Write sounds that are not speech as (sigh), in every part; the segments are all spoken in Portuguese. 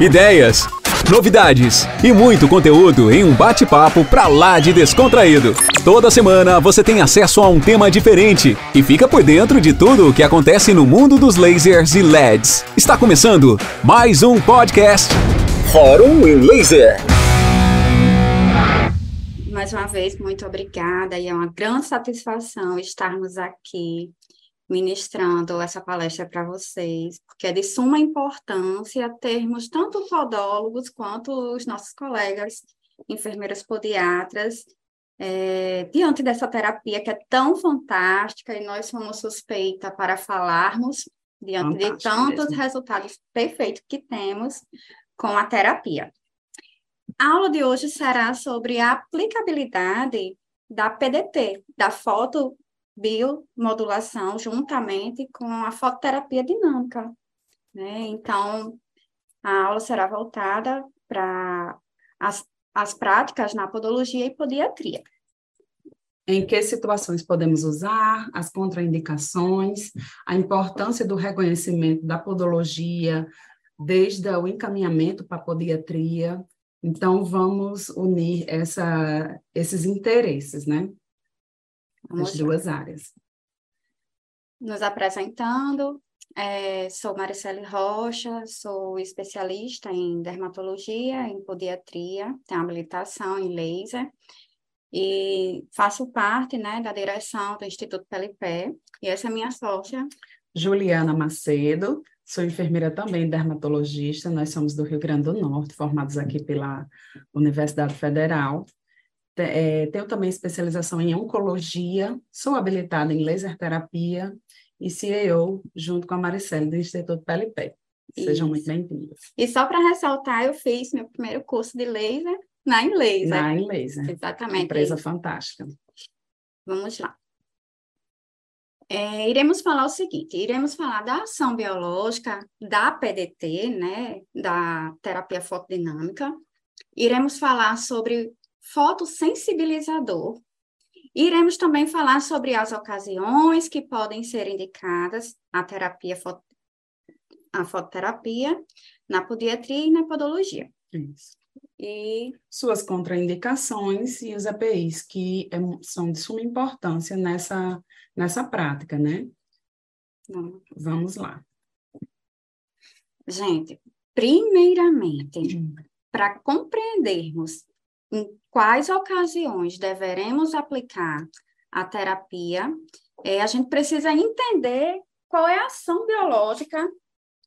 ideias, novidades e muito conteúdo em um bate-papo pra lá de descontraído. Toda semana você tem acesso a um tema diferente e fica por dentro de tudo o que acontece no mundo dos lasers e LEDs. Está começando mais um podcast Fórum em Laser. Mais uma vez, muito obrigada e é uma grande satisfação estarmos aqui ministrando essa palestra para vocês, porque é de suma importância termos tanto podólogos quanto os nossos colegas enfermeiros podiatras é, diante dessa terapia que é tão fantástica e nós somos suspeita para falarmos diante Fantástico de tantos mesmo. resultados perfeitos que temos com a terapia. A aula de hoje será sobre a aplicabilidade da PDT, da foto biomodulação juntamente com a fototerapia dinâmica. Né? Então, a aula será voltada para as, as práticas na podologia e podiatria. Em que situações podemos usar, as contraindicações, a importância do reconhecimento da podologia, desde o encaminhamento para a podiatria. Então, vamos unir essa, esses interesses, né? As duas áreas. Nos apresentando, é, sou Maricele Rocha, sou especialista em dermatologia, em podiatria, tenho habilitação em laser e faço parte né, da direção do Instituto Pelipé, e essa é minha sócia. Juliana Macedo, sou enfermeira também dermatologista, nós somos do Rio Grande do Norte, formados aqui pela Universidade Federal, é, tenho também especialização em oncologia, sou habilitada em laser terapia e CEO junto com a Maricele do Instituto Pelipé. Sejam muito bem-vindas. E só para ressaltar, eu fiz meu primeiro curso de laser na Inlaser. Na Inlaser. Exatamente. Empresa fantástica. Vamos lá. É, iremos falar o seguinte, iremos falar da ação biológica da PDT, né, da terapia fotodinâmica, iremos falar sobre fotossensibilizador. Iremos também falar sobre as ocasiões que podem ser indicadas a terapia a fototerapia na podiatria e na podologia. Isso. E suas contraindicações e os APIs que é, são de suma importância nessa nessa prática, né? Vamos, Vamos lá. Gente, primeiramente, hum. para compreendermos em quais ocasiões deveremos aplicar a terapia, é, a gente precisa entender qual é a ação biológica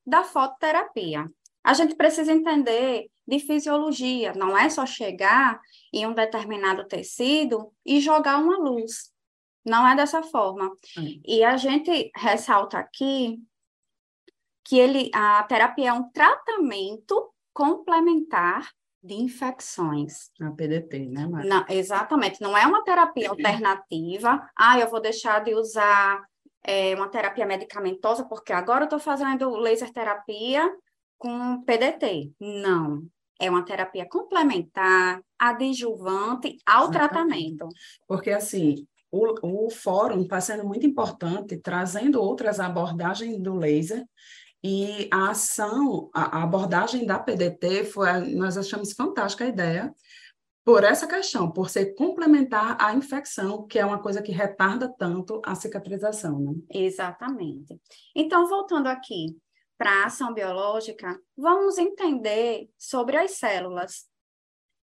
da fototerapia. A gente precisa entender de fisiologia, não é só chegar em um determinado tecido e jogar uma luz. Não é dessa forma. Hum. E a gente ressalta aqui que ele, a terapia é um tratamento complementar de infecções. A PDT, né, Maria? Não, exatamente. Não é uma terapia alternativa. Ah, eu vou deixar de usar é, uma terapia medicamentosa porque agora eu estou fazendo laser terapia com PDT. Não. É uma terapia complementar, adjuvante ao exatamente. tratamento. Porque, assim, o, o fórum está sendo muito importante, trazendo outras abordagens do laser e a ação, a, abordagem da PDT foi, nós achamos fantástica a ideia, por essa questão, por ser complementar à infecção, que é uma coisa que retarda tanto a cicatrização, né? Exatamente. Então, voltando aqui para a ação biológica, vamos entender sobre as células.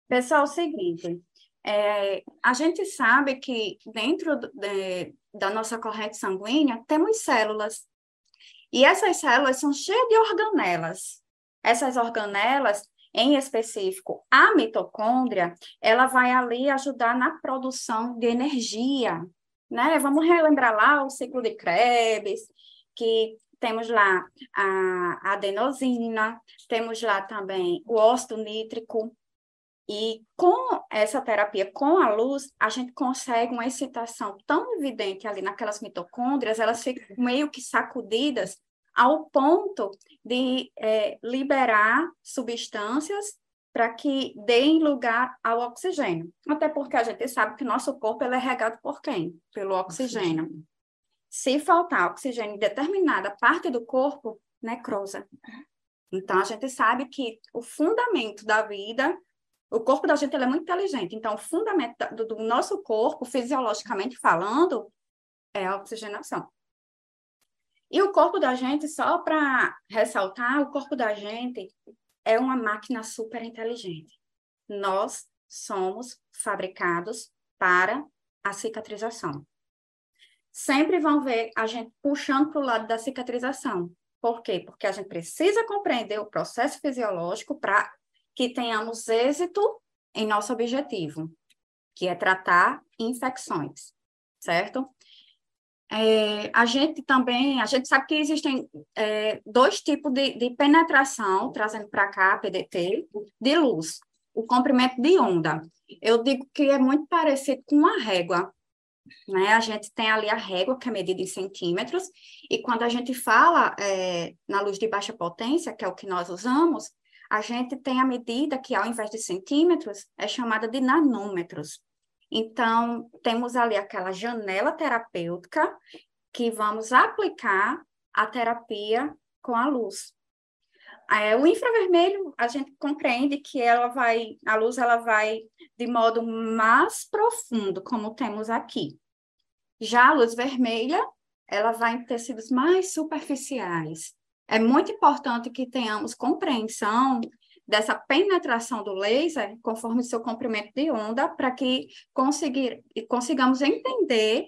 Pessoal, é o seguinte, é, a gente sabe que dentro de, da nossa corrente sanguínea temos células, e essas células são cheias de organelas. Essas organelas, em específico, a mitocôndria, ela vai ali ajudar na produção de energia, né? Vamos relembrar lá o ciclo de Krebs, que temos lá a adenosina, temos lá também o óxido nítrico, e com essa terapia, com a luz, a gente consegue uma excitação tão evidente ali naquelas mitocôndrias, elas ficam meio que sacudidas ao ponto de é, liberar substâncias para que deem lugar ao oxigênio. Até porque a gente sabe que nosso corpo é regado por quem? Pelo oxigênio. Se faltar oxigênio em determinada parte do corpo, necrosa. Então, a gente sabe que o fundamento da vida, o corpo da gente é muito inteligente. Então, o fundamento do, do nosso corpo, fisiologicamente falando, é a oxigenação. E o corpo da gente, só para ressaltar, o corpo da gente é uma máquina super inteligente. Nós somos fabricados para a cicatrização. Sempre vão ver a gente puxando para o lado da cicatrização. Por quê? Porque a gente precisa compreender o processo fisiológico para que tenhamos êxito em nosso objetivo, que é tratar infecções, certo? É, a gente também, a gente sabe que existem é, dois tipos de, de penetração, trazendo para cá, PDT, de luz. O comprimento de onda. Eu digo que é muito parecido com uma régua. Né? A gente tem ali a régua, que é medida em centímetros, e quando a gente fala é, na luz de baixa potência, que é o que nós usamos, a gente tem a medida que, ao invés de centímetros, é chamada de nanômetros. Então, temos ali aquela janela terapêutica que vamos aplicar a terapia com a luz. É, o infravermelho, a gente compreende que ela vai, a luz ela vai de modo mais profundo, como temos aqui. Já a luz vermelha, ela vai em tecidos mais superficiais. É muito importante que tenhamos compreensão dessa penetração do laser, conforme seu comprimento de onda, para que conseguir, consigamos entender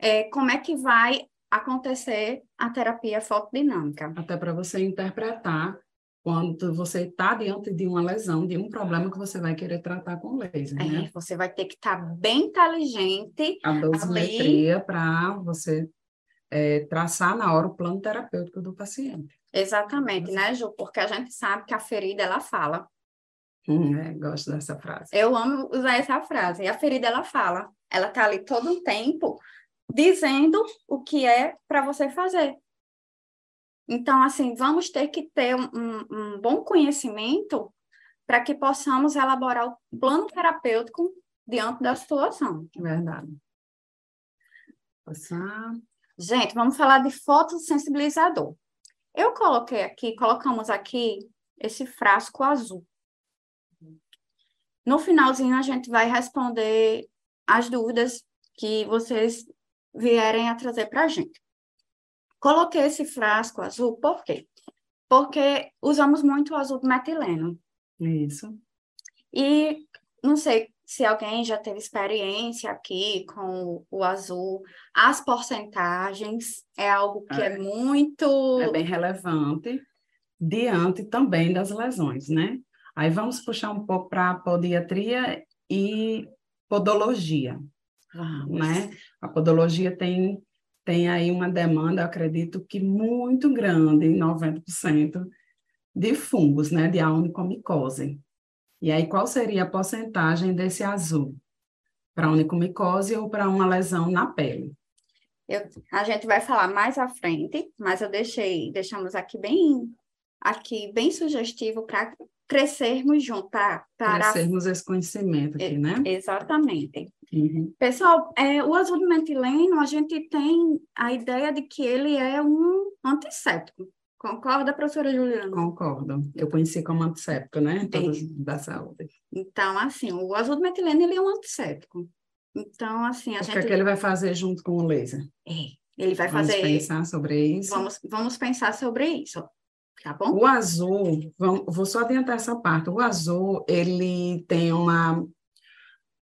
é, como é que vai acontecer a terapia fotodinâmica. Até para você interpretar quando você está diante de uma lesão, de um problema que você vai querer tratar com laser, né? É, você vai ter que estar tá bem inteligente. A dosimetria para você é, traçar na hora o plano terapêutico do paciente. Exatamente, né, Ju? Porque a gente sabe que a ferida, ela fala. Hum, é, gosto dessa frase. Eu amo usar essa frase. E a ferida, ela fala. Ela tá ali todo o tempo dizendo o que é para você fazer. Então, assim, vamos ter que ter um, um bom conhecimento para que possamos elaborar o plano terapêutico diante da situação. Verdade. Passar. Gente, vamos falar de fotossensibilizador. Eu coloquei aqui, colocamos aqui esse frasco azul. No finalzinho, a gente vai responder as dúvidas que vocês vierem a trazer para a gente. Coloquei esse frasco azul, por quê? Porque usamos muito o azul metileno. Isso. E não sei se alguém já teve experiência aqui com o azul, as porcentagens é algo que é, é muito. É bem relevante, diante também das lesões, né? Aí vamos puxar um pouco para a podiatria e podologia. Vamos. Né? A podologia tem, tem aí uma demanda, acredito que muito grande, 90%, de fungos, né? De aonicomicose. E aí, qual seria a porcentagem desse azul? Para onicomicose ou para uma lesão na pele? Eu, a gente vai falar mais à frente, mas eu deixei, deixamos aqui bem, aqui bem sugestivo para crescermos juntos, para crescermos esse conhecimento aqui, né? Exatamente. Uhum. Pessoal, é, o azul de metileno, a gente tem a ideia de que ele é um antisséptico. Concorda, professora Juliana? Concordo. Eu conheci como antisséptico, né? Todos é. da saúde. Então, assim, o azul de metileno, ele é um antisséptico. Então, assim, a o gente... O que, é que ele vai fazer junto com o laser? É, ele vai vamos fazer... Vamos pensar sobre isso? Vamos, vamos pensar sobre isso, tá bom? O azul, vamos, vou só adiantar essa parte. O azul, ele tem uma,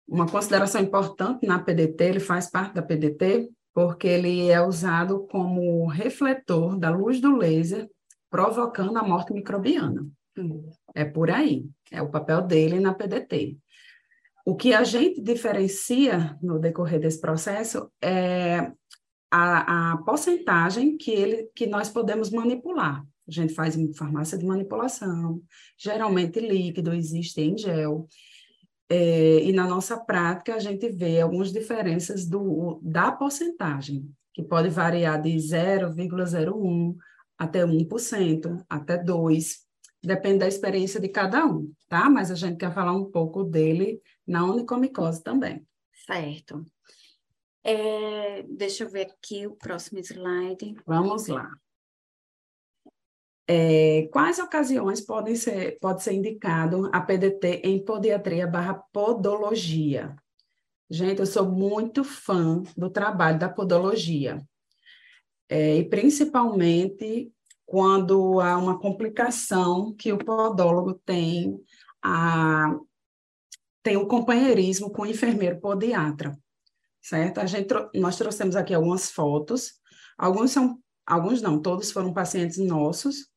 uma consideração importante na PDT, ele faz parte da PDT, porque ele é usado como refletor da luz do laser, provocando a morte microbiana. É por aí, é o papel dele na PDT. O que a gente diferencia no decorrer desse processo é a, a porcentagem que, ele, que nós podemos manipular. A gente faz farmácia de manipulação, geralmente líquido, existe em gel. É, e na nossa prática, a gente vê algumas diferenças do, da porcentagem, que pode variar de 0,01 até 1%, até 2%, depende da experiência de cada um, tá? Mas a gente quer falar um pouco dele na onicomicose também. Certo. É, deixa eu ver aqui o próximo slide. Vamos lá. É, quais ocasiões podem ser, pode ser indicado a PDT em podiatria barra podologia? Gente, eu sou muito fã do trabalho da podologia. É, e principalmente quando há uma complicação que o podólogo tem a tem o um companheirismo com o enfermeiro podiatra, certo? A gente nós trouxemos aqui algumas fotos, alguns são alguns não, todos foram pacientes nossos.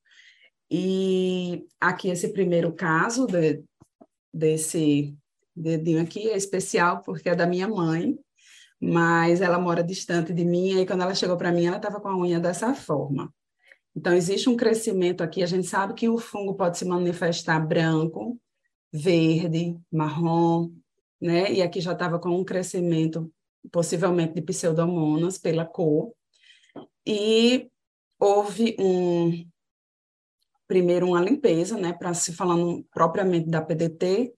E aqui esse primeiro caso de, desse dedinho aqui é especial porque é da minha mãe, mas ela mora distante de mim, e quando ela chegou para mim, ela estava com a unha dessa forma. Então, existe um crescimento aqui, a gente sabe que o fungo pode se manifestar branco, verde, marrom, né? E aqui já estava com um crescimento, possivelmente de pseudomonas, pela cor. E houve um, primeiro uma limpeza, né? Para se falando propriamente da PDT,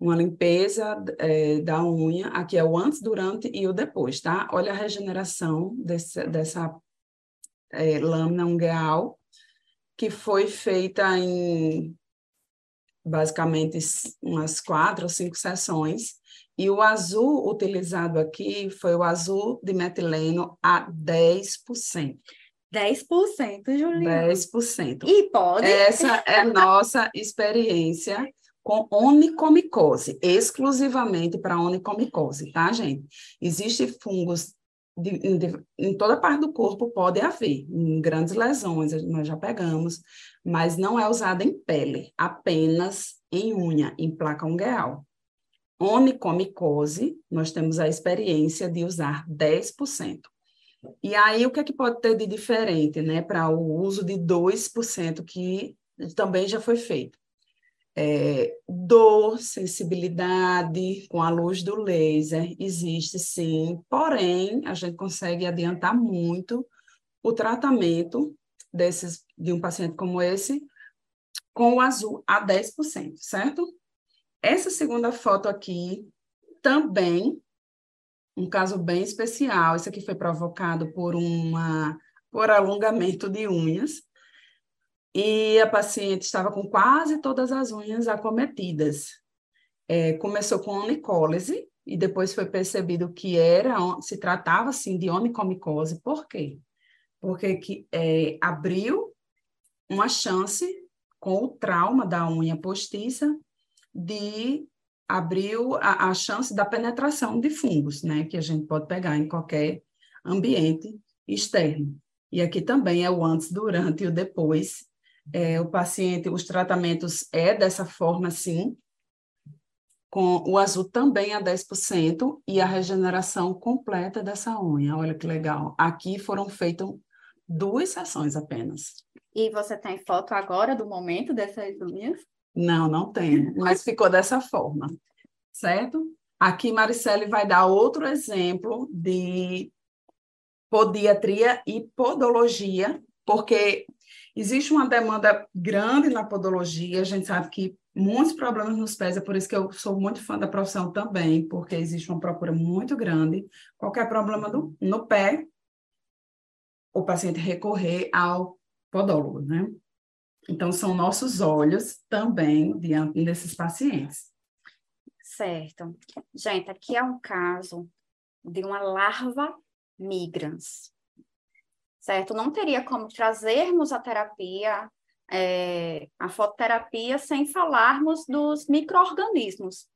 uma limpeza é, da unha, aqui é o antes, durante e o depois, tá? Olha a regeneração desse, dessa é, lâmina ungueal, que foi feita em basicamente umas quatro ou cinco sessões, e o azul utilizado aqui foi o azul de metileno a 10%. 10%, Juliana. 10%. E pode? Essa é a (laughs) nossa experiência com onicomicose, exclusivamente para onicomicose, tá, gente? Existem fungos de, de, em toda parte do corpo, pode haver, em grandes lesões, nós já pegamos, mas não é usada em pele, apenas em unha, em placa ungueal. Onicomicose, nós temos a experiência de usar 10%. E aí, o que é que pode ter de diferente, né, para o uso de 2% que também já foi feito? É, dor, sensibilidade com a luz do laser, existe sim, porém, a gente consegue adiantar muito o tratamento desses, de um paciente como esse com o azul a 10%, certo? Essa segunda foto aqui também um caso bem especial. Isso aqui foi provocado por uma por alongamento de unhas e a paciente estava com quase todas as unhas acometidas. É, começou com onicólise e depois foi percebido que era se tratava assim de onicomicose. Por quê? Porque que, é, abriu uma chance com o trauma da unha postiça de abriu a, a, chance da penetração de fungos, né, que a gente pode pegar em qualquer ambiente externo. E aqui também é o antes, durante e o depois. É, o paciente, os tratamentos é dessa forma, sim, com o azul também a 10% e a regeneração completa dessa unha. Olha que legal. Aqui foram feitas duas sessões apenas. E você tem foto agora do momento dessas unhas? Não, não tem, mas ficou dessa forma, certo? Aqui Maricele vai dar outro exemplo de podiatria e podologia, porque existe uma demanda grande na podologia, a gente sabe que muitos problemas nos pés, é por isso que eu sou muito fã da profissão também, porque existe uma procura muito grande. Qualquer problema do, no pé, o paciente recorrer ao podólogo, né? Então, são nossos olhos também diante desses pacientes. Certo. Gente, aqui é um caso de uma larva migrans. Certo? Não teria como trazermos a terapia, é, a fototerapia, sem falarmos dos micro-organismos.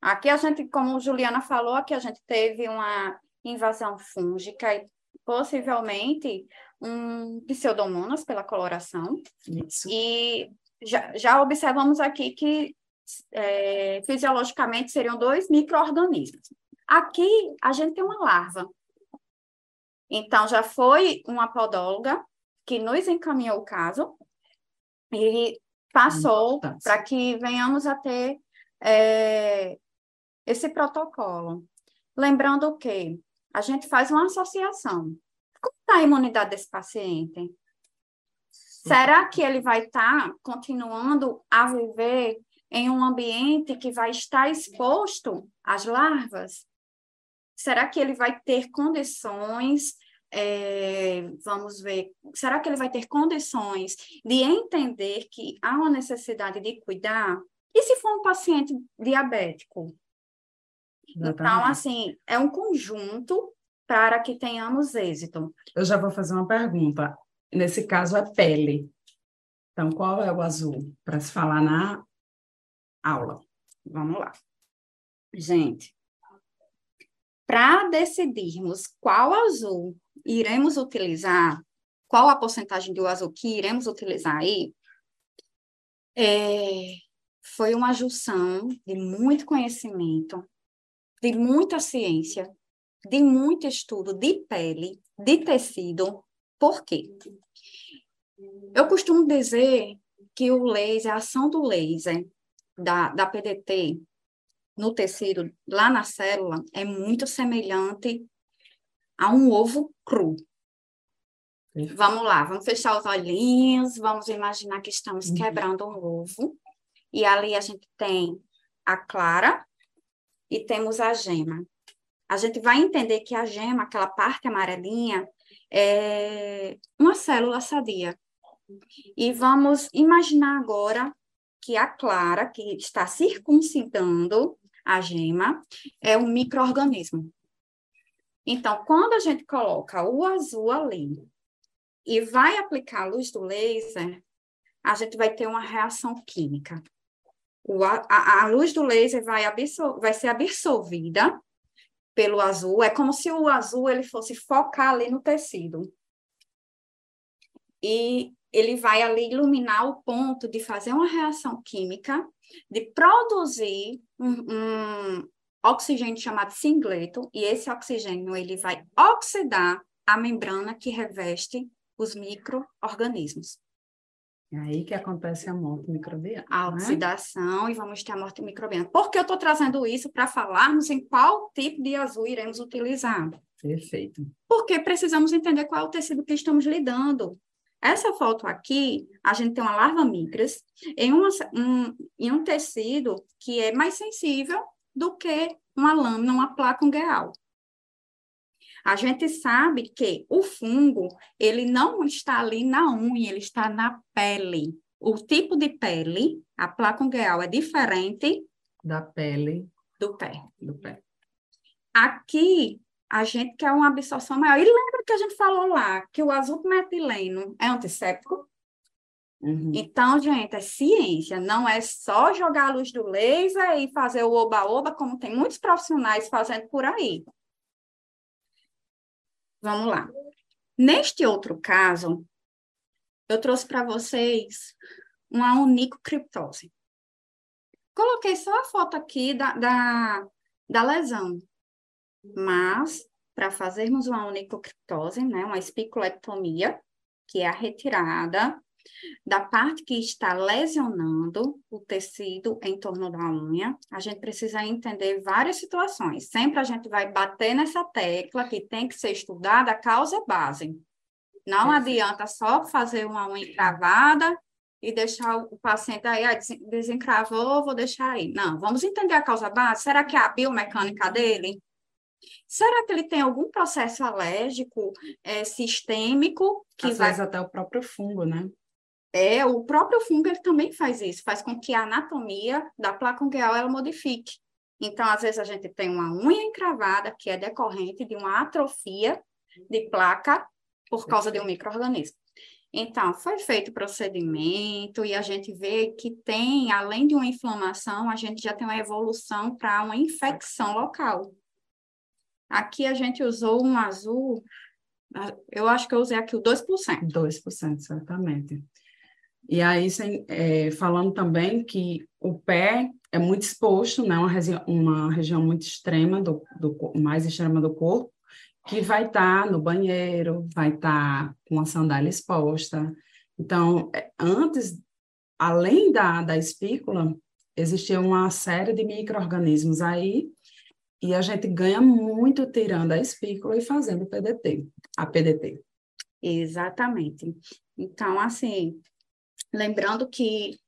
Aqui a gente, como Juliana falou, aqui a gente teve uma invasão fúngica e possivelmente um pseudomonas pela coloração. Isso. E já, já observamos aqui que é, fisiologicamente seriam dois micro-organismos. Aqui a gente tem uma larva. Então, já foi uma podóloga que nos encaminhou o caso e passou para que venhamos a ter é, esse protocolo. Lembrando que a gente faz uma associação como está a imunidade desse paciente? Será que ele vai estar tá continuando a viver em um ambiente que vai estar exposto às larvas? Será que ele vai ter condições é, vamos ver, será que ele vai ter condições de entender que há uma necessidade de cuidar? E se for um paciente diabético? Então, Exatamente. Então, assim, é um conjunto para que tenhamos êxito. Eu já vou fazer uma pergunta. Nesse caso, é pele. Então, qual é o azul? Para se falar na aula. Vamos lá. Gente, para decidirmos qual azul iremos utilizar, qual a porcentagem do azul que iremos utilizar aí, é, foi uma junção de muito conhecimento, de muita ciência, de muito estudo de pele, de tecido. Por quê? Eu costumo dizer que o laser, a ação do laser, da, da PDT, no tecido, lá na célula, é muito semelhante a um ovo cru. Vamos lá, vamos fechar os olhinhos, vamos imaginar que estamos uhum. quebrando um ovo. E ali a gente tem a clara e temos a gema. A gente vai entender que a gema, aquela parte amarelinha, é uma célula sadia. E vamos imaginar agora que a clara, que está circuncidando a gema, é um microorganismo. Então, quando a gente coloca o azul ali e vai aplicar a luz do laser, a gente vai ter uma reação química. A, a, luz do laser vai, absor vai ser absorvida pelo azul. É como se o azul ele fosse focar ali no tecido. E ele vai ali iluminar o ponto de fazer uma reação química, de produzir um, um oxigênio chamado singleto, e esse oxigênio ele vai oxidar a membrana que reveste os micro-organismos. É aí que acontece a morte microbiana. A né? oxidação né? e vamos ter a morte microbiana. Por que eu estou trazendo isso para falarmos em qual tipo de azul iremos utilizar? Perfeito. Porque precisamos entender qual é o tecido que estamos lidando. Essa foto aqui, a gente tem uma larva micras em, uma, um, em um tecido que é mais sensível do que uma lâmina, uma placa ungueal. A gente sabe que o fungo, ele não está ali na unha, ele está na pele. O tipo de pele, a placa ungueal é diferente da pele do pé. Do pé. Aqui, a gente quer uma absorção maior. E lembra que a gente falou lá que o azul metileno é antisséptico? Uhum. Então, gente, é ciência, não é só jogar a luz do laser e fazer o oba-oba, como tem muitos profissionais fazendo por aí. Vamos lá. Neste outro caso, eu trouxe para vocês uma onicocriptose. Coloquei só a foto aqui da, da, da lesão, mas para fazermos uma onicocriptose, né, uma espiculectomia, que é a retirada da parte que está lesionando o tecido em torno da unha, a gente precisa entender várias situações. Sempre a gente vai bater nessa tecla que tem que ser estudada a causa base. Não adianta só fazer uma unha encravada e deixar o paciente aí, ah, desencravou, vou deixar aí. Não, vamos entender a causa base. Será que é a biomecânica dele? Será que ele tem algum processo alérgico é, sistêmico que Às vai... vezes até o próprio fungo, né? É, o próprio fungo ele também faz isso, faz com que a anatomia da placa ungueal ela modifique. Então, às vezes a gente tem uma unha encravada que é decorrente de uma atrofia de placa por causa de um microorganismo. Então, foi feito o procedimento e a gente vê que tem, além de uma inflamação, a gente já tem uma evolução para uma infecção local. Aqui a gente usou um azul, eu acho que eu usei aqui o 2%. 2%, certamente. E aí, sem, é, falando também que o pé é muito exposto, né? uma, regi uma região muito extrema, do, do, mais extrema do corpo, que vai estar tá no banheiro, vai estar tá com a sandália exposta. Então, é, antes, além da, da espícula, existia uma série de micro-organismos aí, e a gente ganha muito tirando a espícula e fazendo PDT, a PDT. Exatamente. Então, assim, Lembrando que,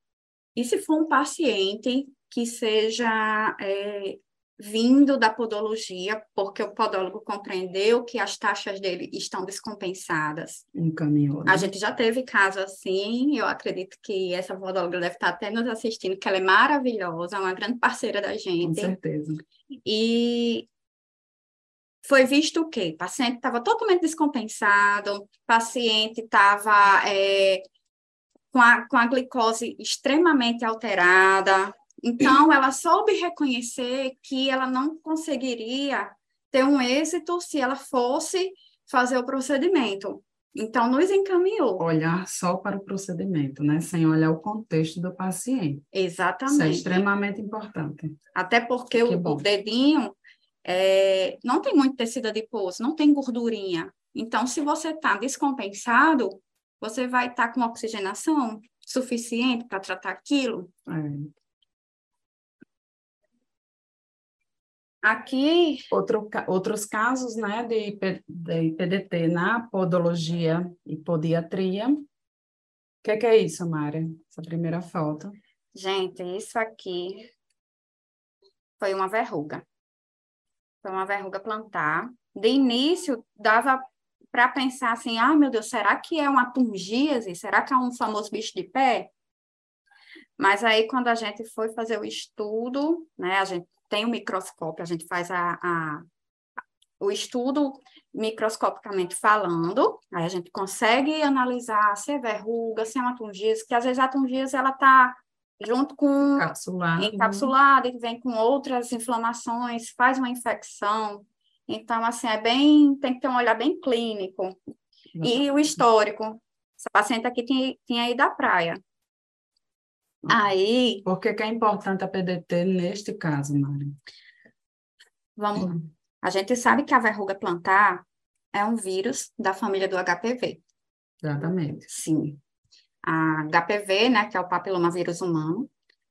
e se for um paciente que seja é, vindo da podologia, porque o podólogo compreendeu que as taxas dele estão descompensadas. Encaminhou. Né? A gente já teve caso assim, eu acredito que essa podóloga deve estar até nos assistindo, que ela é maravilhosa, é uma grande parceira da gente. Com certeza. E foi visto o quê? O paciente estava totalmente descompensado, o paciente estava é, com, a, com a glicose extremamente alterada, então, ela soube reconhecer que ela não conseguiria ter um êxito se ela fosse fazer o procedimento. Então, nos encaminhou. Olhar só para o procedimento, né? Sem olhar o contexto do paciente. Exatamente. Isso é extremamente importante. Até porque o, o, dedinho é, não tem muito tecido adiposo, não tem gordurinha. Então, se você está descompensado, você vai estar tá com oxigenação suficiente para tratar aquilo. É. Aqui. Outro, outros casos né, de, de PDT na podologia e podiatria. O que, que, é isso, Mária? Essa primeira foto. Gente, isso aqui foi uma verruga. Foi uma verruga plantar. De início, dava para pensar assim: ah, meu Deus, será que é uma tungíase? Será que é um famoso bicho de pé? Mas aí, quando a gente foi fazer o estudo, né, a gente tem o microscópio, a gente faz a, a, o estudo microscopicamente falando, aí a gente consegue analisar se é verruga, se é uma tungíase, que às vezes a tungíase ela está junto com encapsulada, encapsulada e vem com outras inflamações, faz uma infecção. Então, assim, é bem, tem que ter um olhar bem clínico. E o histórico. Essa paciente aqui tinha, tinha ido à praia. Aí. Por que, que é importante a PDT neste caso, Mari? Vamos. A gente sabe que a verruga plantar é um vírus da família do HPV. Exatamente. Sim. A HPV, né, que é o papilomavírus humano,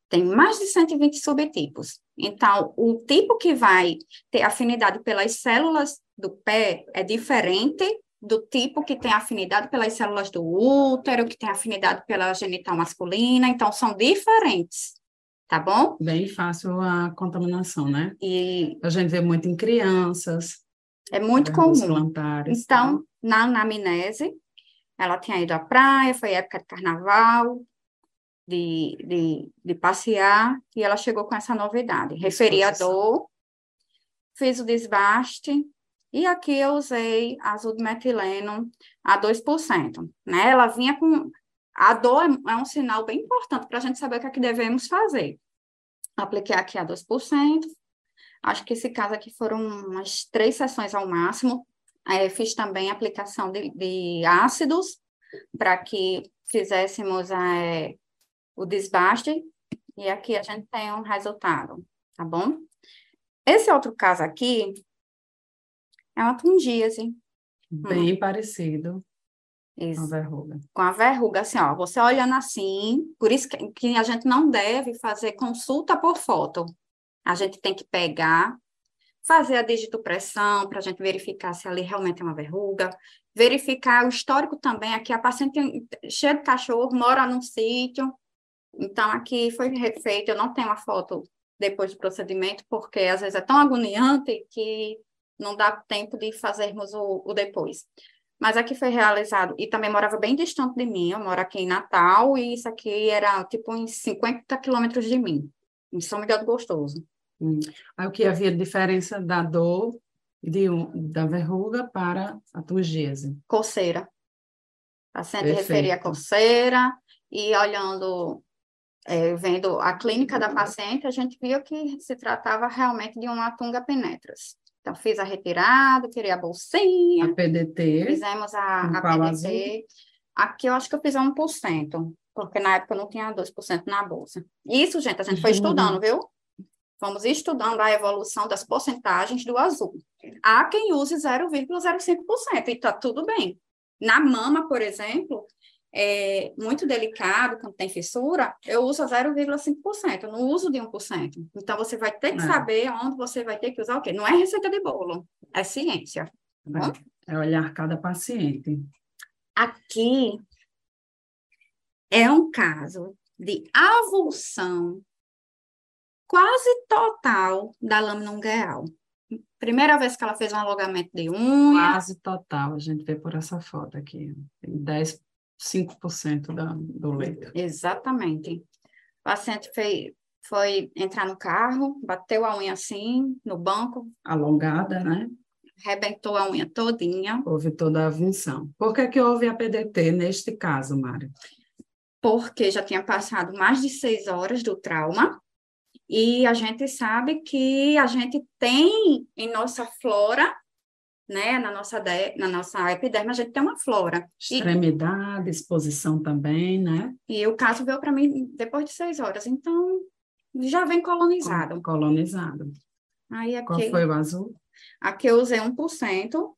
tem mais de 120 subtipos. Então, o tipo que vai ter afinidade pelas células do pé é diferente do tipo que tem afinidade pelas células do útero, que tem afinidade pela genital masculina, então são diferentes, tá bom? Bem fácil a contaminação, né? E a gente vê muito em crianças. É muito comum. Plantares, então, tá? na anamnese, ela tinha ido à praia, foi época de carnaval, de, de, de passear, e ela chegou com essa novidade. Referi a dor, fiz o desbaste, e aqui eu usei azul de metileno a 2%, né? Ela vinha com... A dor é, é um sinal bem importante para a gente saber o que é que devemos fazer. Apliquei aqui a 2%. Acho que esse caso aqui foram umas três sessões ao máximo. Aí fiz também aplicação de, de ácidos para que fizéssemos é, o desbaste. E aqui a gente tem um resultado, tá bom? Esse outro caso aqui, é uma tungíase. Bem hum. parecido isso. com a verruga. Com a verruga, assim, ó, você olhando assim, por isso que, que a gente não deve fazer consulta por foto. A gente tem que pegar, fazer a digitopressão para a gente verificar se ali realmente é uma verruga, verificar o histórico também, aqui a paciente cheia de cachorro, mora num sítio, então aqui foi feito, eu não tenho a foto depois do procedimento, porque às vezes é tão agoniante que não dá tempo de fazermos o, o depois. Mas aqui foi realizado, e também morava bem distante de mim, eu moro aqui em Natal, e isso aqui era tipo uns 50 quilômetros de mim, em São Miguel do Gostoso. Hum. Aí o que havia diferença da dor de um, da verruga para a turgese? Coceira. A paciente referia a coceira, e olhando, é, vendo a clínica da paciente, a gente viu que se tratava realmente de uma tunga penetras. Então, fiz a retirada, tirei a bolsinha. A PDT. Fizemos a, a PDT. Aqui eu acho que eu fiz a 1%, porque na época eu não tinha 2% na bolsa. Isso, gente, a gente foi uhum. estudando, viu? Vamos estudando a evolução das porcentagens do azul. Há quem use 0,05% e está tudo bem. Na mama, por exemplo, é muito delicado, quando tem fissura, eu uso 0,5%, eu não uso de 1%. Então, você vai ter que é. saber onde você vai ter que usar o quê? Não é receita de bolo, é ciência. Tá é olhar cada paciente. Aqui é um caso de avulsão quase total da lâmina ungueal. Primeira vez que ela fez um alongamento de unha. Quase total, a gente vê por essa foto aqui. Tem 10, 5% da, do leito. Exatamente. O paciente fez, foi entrar no carro, bateu a unha assim, no banco. Alongada, né? Rebentou a unha todinha. Houve toda a vinção. Por que, que houve a PDT neste caso, Mário? Porque já tinha passado mais de seis horas do trauma e a gente sabe que a gente tem em nossa flora, né, na nossa, de, na nossa epiderme, a gente tem uma flora. Extremidade, e, exposição também, né? E o caso veio para mim depois de seis horas, então já vem colonizado. Colonizado. Aí aqui, Qual foi o azul? Aqui eu usei 1%.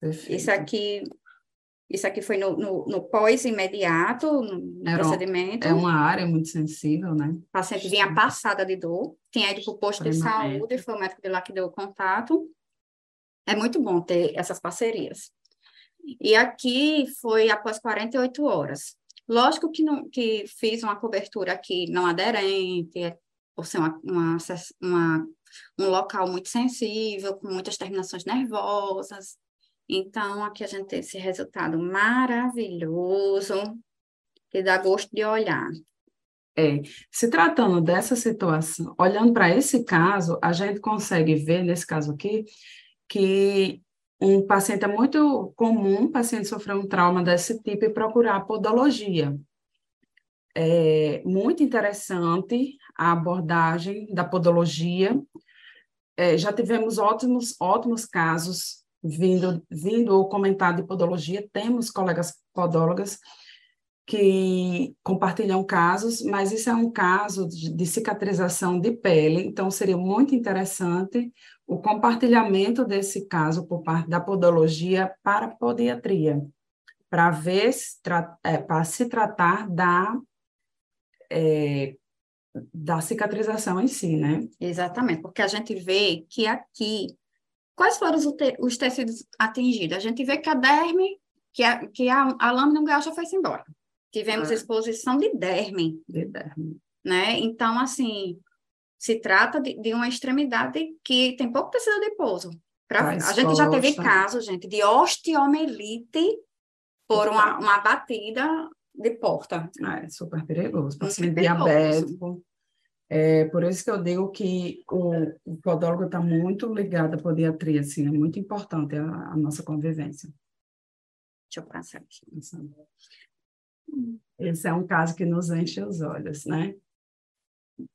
Perfeito. Isso aqui isso aqui foi no, no, no pós-imediato, no Era procedimento. É uma área muito sensível, né? O paciente vinha passada de dor, tinha ido para o posto de saúde, foi o médico de lá que deu o contato. É muito bom ter essas parcerias. E aqui foi após 48 horas. Lógico que, não, que fiz uma cobertura aqui não aderente, por ser uma, uma, uma, um local muito sensível, com muitas terminações nervosas. Então, aqui a gente tem esse resultado maravilhoso, que dá gosto de olhar. É, se tratando dessa situação, olhando para esse caso, a gente consegue ver, nesse caso aqui, que um paciente é muito comum, o paciente sofrer um trauma desse tipo e procurar podologia. É muito interessante a abordagem da podologia. É, já tivemos ótimos, ótimos casos vindo, vindo ou comentado de podologia, temos colegas podólogas que compartilham casos, mas isso é um caso de, de, cicatrização de pele, então seria muito interessante o compartilhamento desse caso por parte da podologia para a podiatria, para ver se, é, para se tratar da é, da cicatrização em si, né? Exatamente, porque a gente vê que aqui Quais foram os, os tecidos atingidos? A gente vê que a derme, que a, que a, a lâmina gacha foi embora. Tivemos ah. exposição de derme. De derme. Né? Então, assim, se trata de, de uma extremidade que tem pouco tecido adiposo. Pra, a gente já teve casos, gente, de osteomelite por uma, uma batida de porta. Ah, é super perigoso. Paciente diabético. É por isso que eu digo que o, o podólogo está muito ligado à podiatria, assim, é muito importante a, a nossa convivência. Deixa eu passar aqui. Esse é um caso que nos enche os olhos, né?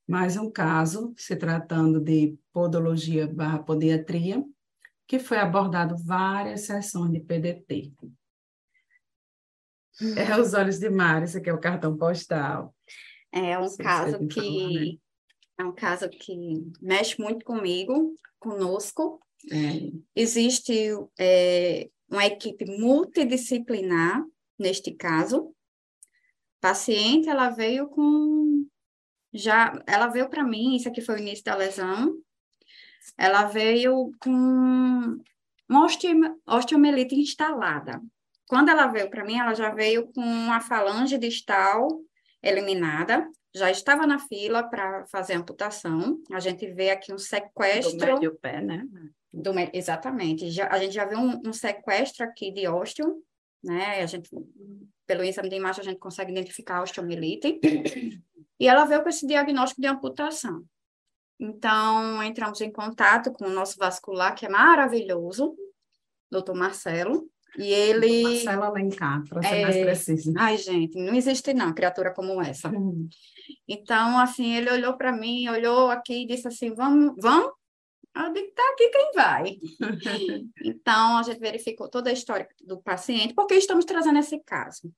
Mais um caso, se tratando de podologia barra podiatria, que foi abordado várias sessões de PDT. É os olhos de Mari, esse aqui é o cartão postal. É um caso que falar, né? É um caso que mexe muito comigo, conosco. É. Existe é, uma equipe multidisciplinar neste caso. paciente, ela veio com já, ela veio para mim, isso aqui foi o início da lesão. Ela veio com uma osteomielite instalada. Quando ela veio para mim, ela já veio com uma falange distal eliminada, já estava na fila para fazer a amputação. A gente vê aqui um sequestro. Do médio pé, né? Do, exatamente. Já, a gente já vê um, um sequestro aqui de ósteo, né? A gente, pelo exame de imagem, a gente consegue identificar a osteomielite. (coughs) e ela veio com esse diagnóstico de amputação. Então, entramos em contato com o nosso vascular, que é maravilhoso, doutor Marcelo, e ele. Marcelo Alencar, para ser é... mais preciso. Ai, gente, não existe não criatura como essa. Hum. Então, assim, ele olhou para mim, olhou aqui e disse assim: vamos, vamos? Eu digo, tá aqui quem vai. (laughs) então, a gente verificou toda a história do paciente, porque estamos trazendo esse caso.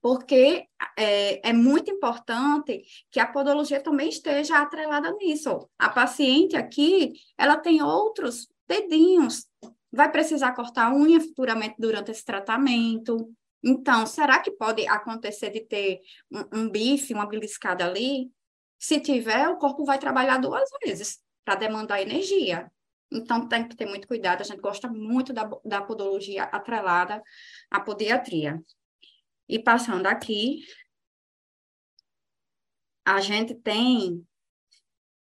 Porque é, é muito importante que a podologia também esteja atrelada nisso. A paciente aqui, ela tem outros dedinhos, vai precisar cortar unha futuramente durante esse tratamento, então, será que pode acontecer de ter um, um bife, uma beliscada ali? Se tiver, o corpo vai trabalhar duas vezes para demandar energia. Então, tem que ter muito cuidado. A gente gosta muito da, da podologia atrelada à podiatria. E passando aqui, a gente tem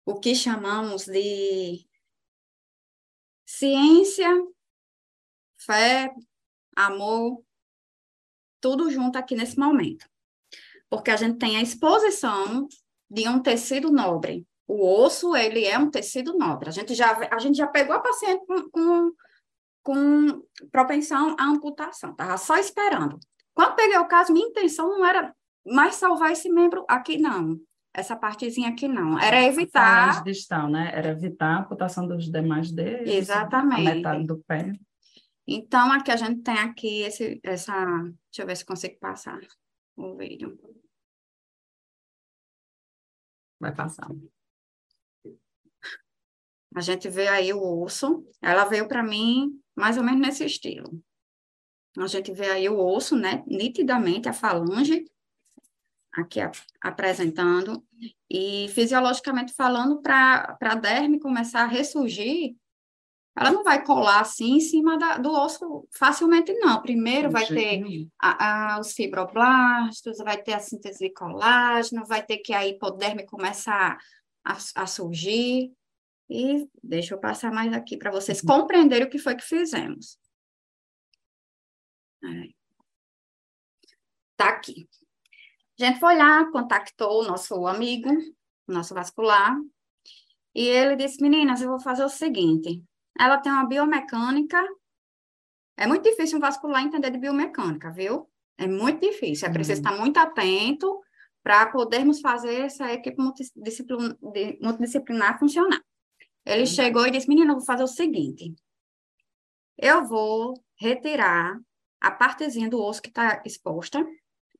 o que chamamos de ciência, fé, amor, tudo junto aqui nesse momento. Porque a gente tem a exposição de um tecido nobre. O osso, ele é um tecido nobre. A gente já, a gente já pegou a paciente com, com, com propensão à amputação, estava só esperando. Quando peguei o caso, minha intenção não era mais salvar esse membro aqui, não. Essa partezinha aqui não. Era evitar. A distal, né? Era evitar a amputação dos demais dedos. Exatamente. A metade do pé. Então, aqui a gente tem aqui esse, essa. Deixa eu ver se consigo passar o vídeo. Vai passar. A gente vê aí o osso. Ela veio para mim mais ou menos nesse estilo. A gente vê aí o osso, né? Nitidamente a falange aqui apresentando, e fisiologicamente falando, para a derme começar a ressurgir, ela não vai colar assim em cima da, do osso facilmente, não. Primeiro vai ter a, a, os fibroblastos, vai ter a síntese de colágeno, vai ter que a hipoderme começar a, a surgir. E deixa eu passar mais aqui para vocês uhum. compreenderem o que foi que fizemos. Está aqui. A gente foi lá, contactou o nosso amigo, nosso vascular, e ele disse: Meninas, eu vou fazer o seguinte. Ela tem uma biomecânica. É muito difícil um vascular entender de biomecânica, viu? É muito difícil. É preciso uhum. estar muito atento para podermos fazer essa equipe multidisciplinar, multidisciplinar funcionar. Ele uhum. chegou e disse: Menina, eu vou fazer o seguinte. Eu vou retirar a partezinha do osso que está exposta,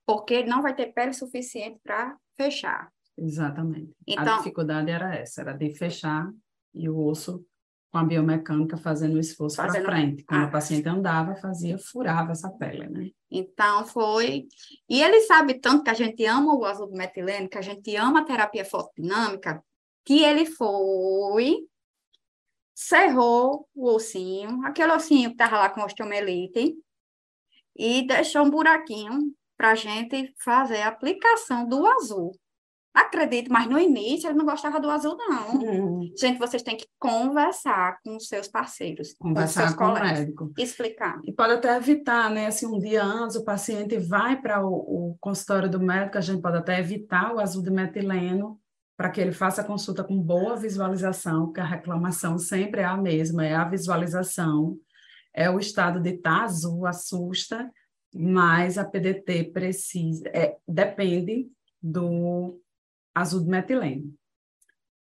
porque não vai ter pele suficiente para fechar. Exatamente. Então, a dificuldade era essa, era de fechar e o osso com a biomecânica fazendo o esforço para frente. Quando ah. o paciente andava, fazia, furava essa pele, né? Então, foi... E ele sabe tanto que a gente ama o azul metileno, que a gente ama a terapia fotodinâmica, que ele foi, cerrou o ossinho, aquele ossinho que estava lá com osteomelite, e deixou um buraquinho para a gente fazer a aplicação do azul. Acredito, mas no início ele não gostava do azul, não. Uhum. Gente, vocês têm que conversar com os seus parceiros, conversar com, seus com colegas, o médico. Explicar. E pode até evitar, né? Assim, um dia antes o paciente vai para o, o, consultório do médico, a gente pode até evitar o azul de metileno para que ele faça a consulta com boa visualização, porque a reclamação sempre é a mesma, é a visualização, é o estado de estar tá azul, assusta, mas a PDT precisa, é, depende do azul de metileno.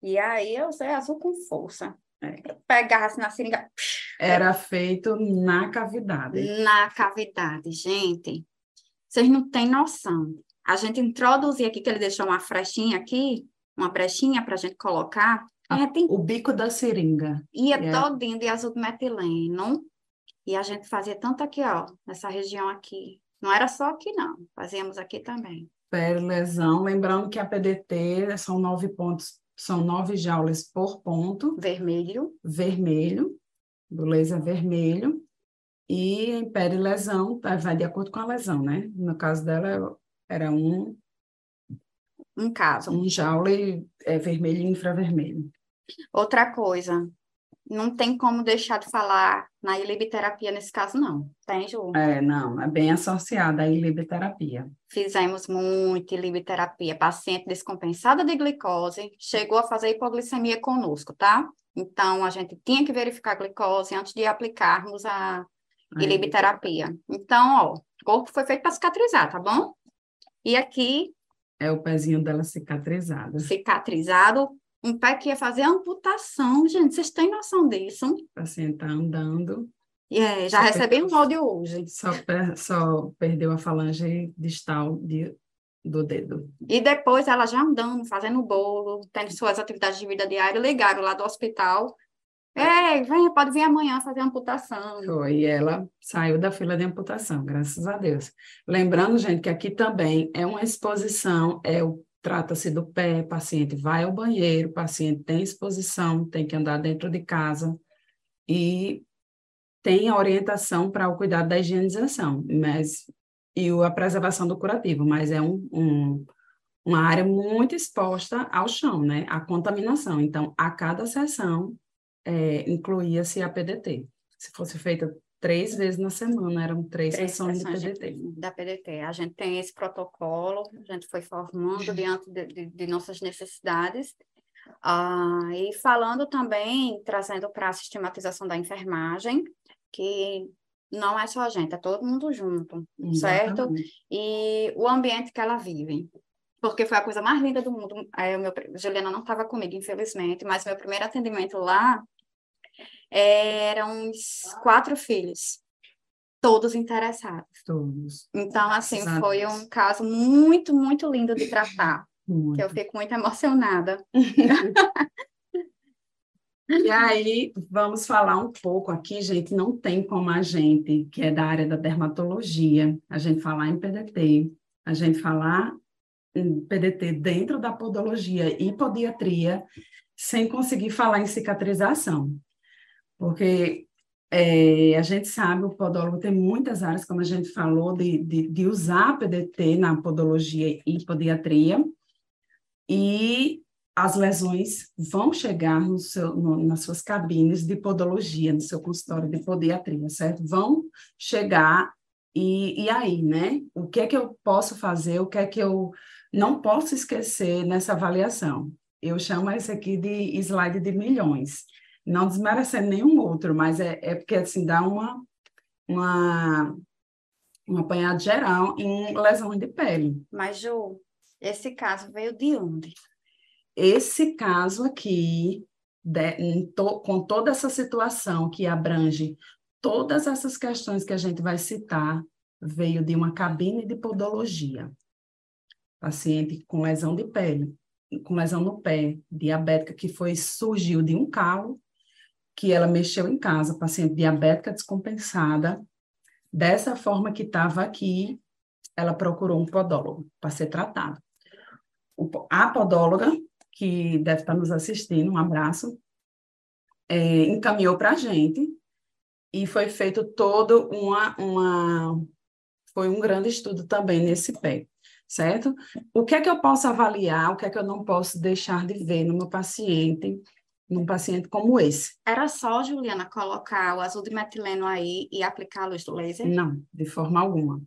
E aí eu usei azul com força. É. Assim na seringa. Era feito na cavidade. Na cavidade, gente. Vocês não têm noção. A gente introduzia aqui, que ele deixou uma frechinha aqui, uma brechinha para a gente colocar. A, tem... O bico da seringa. Ia. É. todinho de azul de metileno. E a gente fazia tanto aqui, ó, nessa região aqui. Não era só aqui, não. Fazíamos aqui também lesão. Lembrando que a PDT são nove pontos, são nove joules por ponto. Vermelho. Vermelho, do laser vermelho. E em lesão tá, vai de acordo com a lesão, né? No caso dela, era um... Um caso. Um joule é, vermelho e infravermelho. Outra coisa, não tem como deixar de falar na ilibiterapia nesse caso, não. Tem, Ju? É, não, é bem associada à ilibiterapia. Fizemos muito ilibiterapia. Paciente descompensada de glicose chegou a fazer hipoglicemia conosco, tá? Então, a gente tinha que verificar a glicose antes de aplicarmos a ilibiterapia. Então, ó, o corpo foi feito para cicatrizar, tá bom? E aqui... É o pezinho dela cicatrizado. Cicatrizado, um pé que ia fazer amputação, gente, vocês têm noção disso? O paciente está andando. É, já recebi um áudio hoje. Só, per, só perdeu a falange distal de, do dedo. E depois ela já andando, fazendo bolo, tendo suas atividades de vida diária, ligaram lá do hospital. Ei, vem, pode vir amanhã fazer amputação. Foi, e ela saiu da fila de amputação, graças a Deus. Lembrando, gente, que aqui também é uma exposição, é o trata-se do pé, paciente vai ao banheiro, paciente tem exposição, tem que andar dentro de casa e tem a orientação para o cuidado da higienização, mas e a preservação do curativo, mas é um, um, uma área muito exposta ao chão, né? À contaminação. Então, a cada sessão é, incluía-se a PDT. Se fosse feita três vezes na semana, eram três, três sessões, sessões de PDT. De, da PDT. A gente tem esse protocolo, a gente foi formando diante de, de, de nossas necessidades. Ah, e falando também, trazendo para a sistematização da enfermagem, que não é só a gente, é todo mundo junto, Exatamente. certo? E o ambiente que ela vive. Porque foi a coisa mais linda do mundo. É, o meu, Juliana não estava comigo, infelizmente, mas meu primeiro atendimento lá eram quatro filhos, todos interessados. Todos. Então, assim, Exato. foi um caso muito, muito lindo de tratar. Muito. Que eu fico muito emocionada. E aí, vamos falar um pouco aqui, gente. Não tem como a gente, que é da área da dermatologia, a gente falar em PDT, a gente falar em PDT dentro da podologia e podiatria, sem conseguir falar em cicatrização. Porque é, a gente sabe, o podólogo tem muitas áreas, como a gente falou, de, de, de usar PDT na podologia e podiatria, e as lesões vão chegar no seu, no, nas suas cabines de podologia, no seu consultório de podiatria, certo? Vão chegar e, e aí, né? O que é que eu posso fazer? O que é que eu não posso esquecer nessa avaliação? Eu chamo esse aqui de slide de milhões. Não desmerecendo nenhum outro, mas é, é porque, assim, dá uma, uma, um apanhado geral em lesões de pele. Mas, Ju, esse caso veio de onde? Esse caso aqui, de, to, com toda essa situação que abrange todas essas questões que a gente vai citar, veio de uma cabine de podologia. Paciente com lesão de pele, com lesão no pé, diabética, que foi surgiu de um calo que ela mexeu em casa, paciente diabética descompensada, dessa forma que estava aqui, ela procurou um podólogo para ser tratado. A podóloga que deve estar nos assistindo, um abraço, é, encaminhou para a gente e foi feito todo uma, uma foi um grande estudo também nesse pé, certo? O que é que eu posso avaliar, o que é que eu não posso deixar de ver no meu paciente, num paciente como esse? Era só, Juliana, colocar o azul de metileno aí e aplicar a luz do laser? Não, de forma alguma.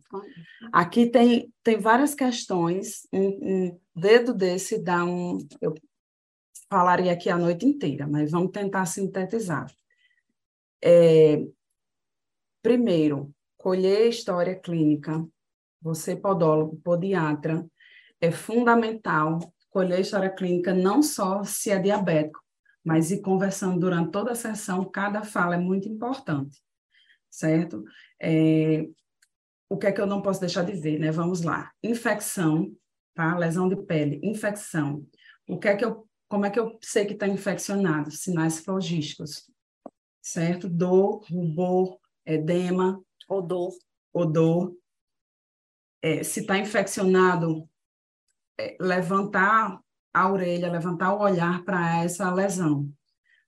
Aqui tem, tem várias questões, um, um dedo desse dá um... Eu falaria aqui a noite inteira, mas vamos tentar sintetizar. É, primeiro, colher história clínica. Você, podólogo, podiatra, é fundamental colher história clínica não só se é diabético, mas ir conversando durante toda a sessão, cada fala é muito importante, certo? É, o que é que eu não posso deixar de ver, né? Vamos lá. Infecção, tá? Lesão de pele, infecção. O que é que eu, como é que eu sei que está infeccionado? Sinais flogísticos, certo? Dor, rubor, edema. Odor. Odor. É, se está infeccionado, é, levantar a orelha, levantar o olhar para essa lesão,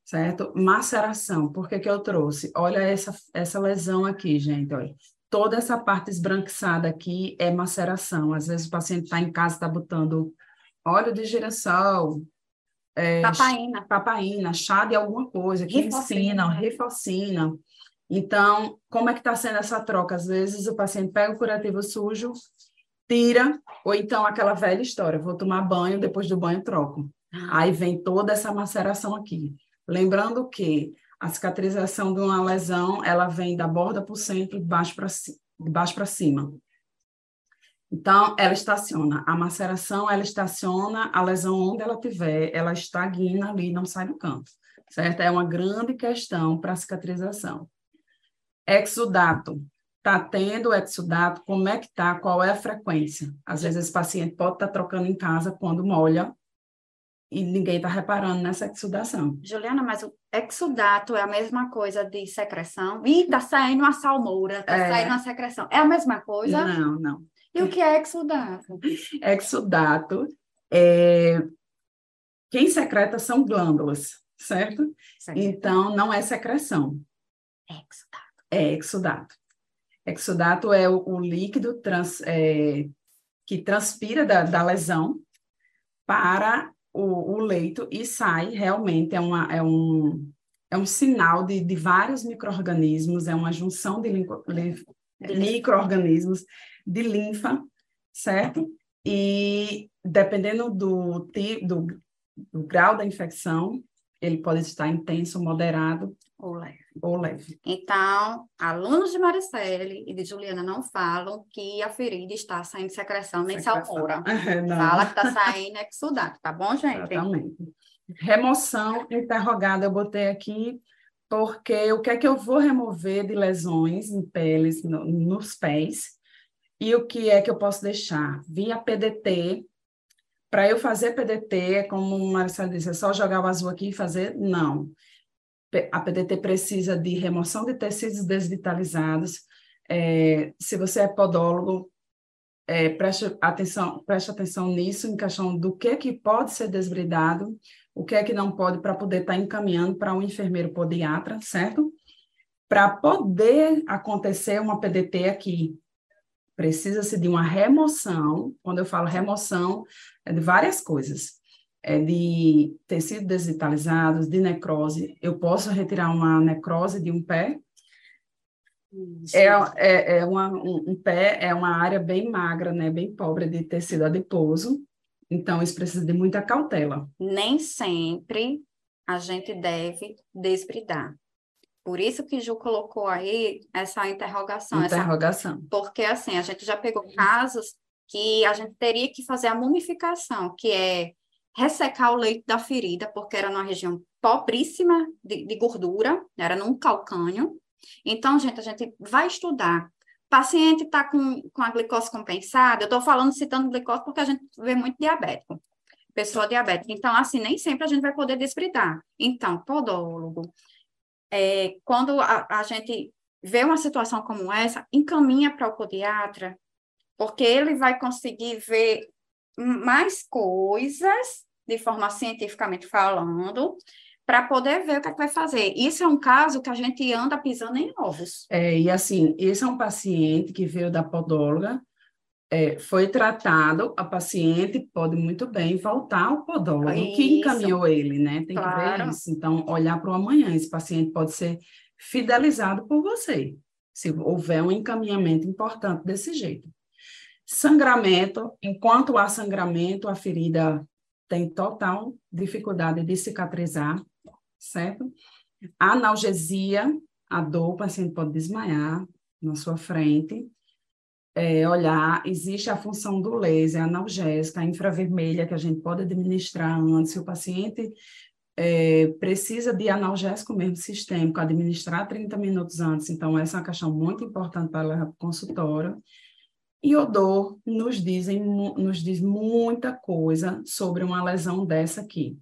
certo? Maceração, por que, que eu trouxe? Olha essa, essa lesão aqui, gente, olha. Toda essa parte esbranquiçada aqui é maceração. Às vezes o paciente está em casa, está botando óleo de girassol, é, papaina. chá de alguma coisa, que rifocina. Então, como é que está sendo essa troca? Às vezes o paciente pega o curativo sujo, tira, ou então aquela velha história, vou tomar banho, depois do banho troco. Ah. Aí vem toda essa maceração aqui. Lembrando que a cicatrização de uma lesão, ela vem da borda para o centro, de baixo para de baixo para cima. Então, ela estaciona. A maceração, ela estaciona a lesão onde ela tiver, ela estagna ali, não sai do canto, certo? É uma grande questão para a cicatrização. Exudato está tendo exudato, como é que está, qual é a frequência. Às vezes esse paciente pode estar tá trocando em casa quando molha e ninguém está reparando nessa exudação. Juliana, mas o exudato é a mesma coisa de secreção? Ih, está saindo uma salmoura, está é... saindo uma secreção. É a mesma coisa? Não, não. E o que é exudato? (laughs) Exudato é... Quem secreta são glândulas, certo? certo? Então, não é secreção. É exudato. É exudato. Exudato é o, o líquido trans, é, que transpira da, da lesão, para o, o leito e sai realmente, é, uma, é, um, é um sinal de, de vários micro-organismos, é uma junção de, de micro-organismos de linfa, certo? E dependendo do, do, do grau da infecção, ele pode estar intenso, moderado ou leve. Ou leve. Então, alunos de Maricele e de Juliana não falam que a ferida está saindo secreção nem salmoura. (laughs) Fala que está saindo exudato, tá bom, gente? Exatamente. Remoção interrogada, eu botei aqui porque o que é que eu vou remover de lesões em peles, no, nos pés, e o que é que eu posso deixar? Via PDT, para eu fazer PDT, como o Marcelo disse, é só jogar o azul aqui e fazer? Não. A PDT precisa de remoção de tecidos desvitalizados. É, se você é podólogo, é, preste atenção, preste atenção nisso, em questão do que que pode ser desbridado, o que é que não pode, para poder estar tá encaminhando para um enfermeiro podiatra, certo? Para poder acontecer uma PDT aqui, precisa-se de uma remoção. Quando eu falo remoção, é de várias coisas. É de tecidos desvitalizados, de necrose. Eu posso retirar uma necrose de um pé. É, é, é uma, um, um, pé é uma área bem magra, né, bem pobre de tecido adiposo. Então, isso precisa de muita cautela. Nem sempre a gente deve desbridar. Por isso que Ju colocou aí essa interrogação. Interrogação. Essa... Porque, assim, a gente já pegou casos que a gente teria que fazer a mumificação, que é ressecar o leito da ferida, porque era numa região pobríssima de, de gordura, era num calcânio. Então, gente, a gente vai estudar. Paciente está com, com a glicose compensada, eu estou falando, citando glicose, porque a gente vê muito diabético, pessoa diabética. Então, assim, nem sempre a gente vai poder desbridar. Então, podólogo, é, quando a, a gente vê uma situação como essa, encaminha para o podiatra, porque ele vai conseguir ver mais coisas, de forma cientificamente falando, para poder ver o que, é que vai fazer. Isso é um caso que a gente anda pisando em ovos. É, e assim, esse é um paciente que veio da podóloga, é, foi tratado, a paciente pode muito bem voltar ao podólogo, isso. que encaminhou ele, né? Tem claro. que ver isso. Então, olhar para o amanhã, esse paciente pode ser fidelizado por você, se houver um encaminhamento importante desse jeito. Sangramento, enquanto há sangramento, a ferida tem total dificuldade de cicatrizar, certo? Analgesia, a dor, o paciente pode desmaiar na sua frente, é, olhar, existe a função do laser analgésica, a infravermelha, que a gente pode administrar antes. Se o paciente é, precisa de analgésico mesmo sistêmico, administrar 30 minutos antes. Então, essa é uma questão muito importante para para o consultório. E odor nos, dizem, nos diz muita coisa sobre uma lesão dessa aqui.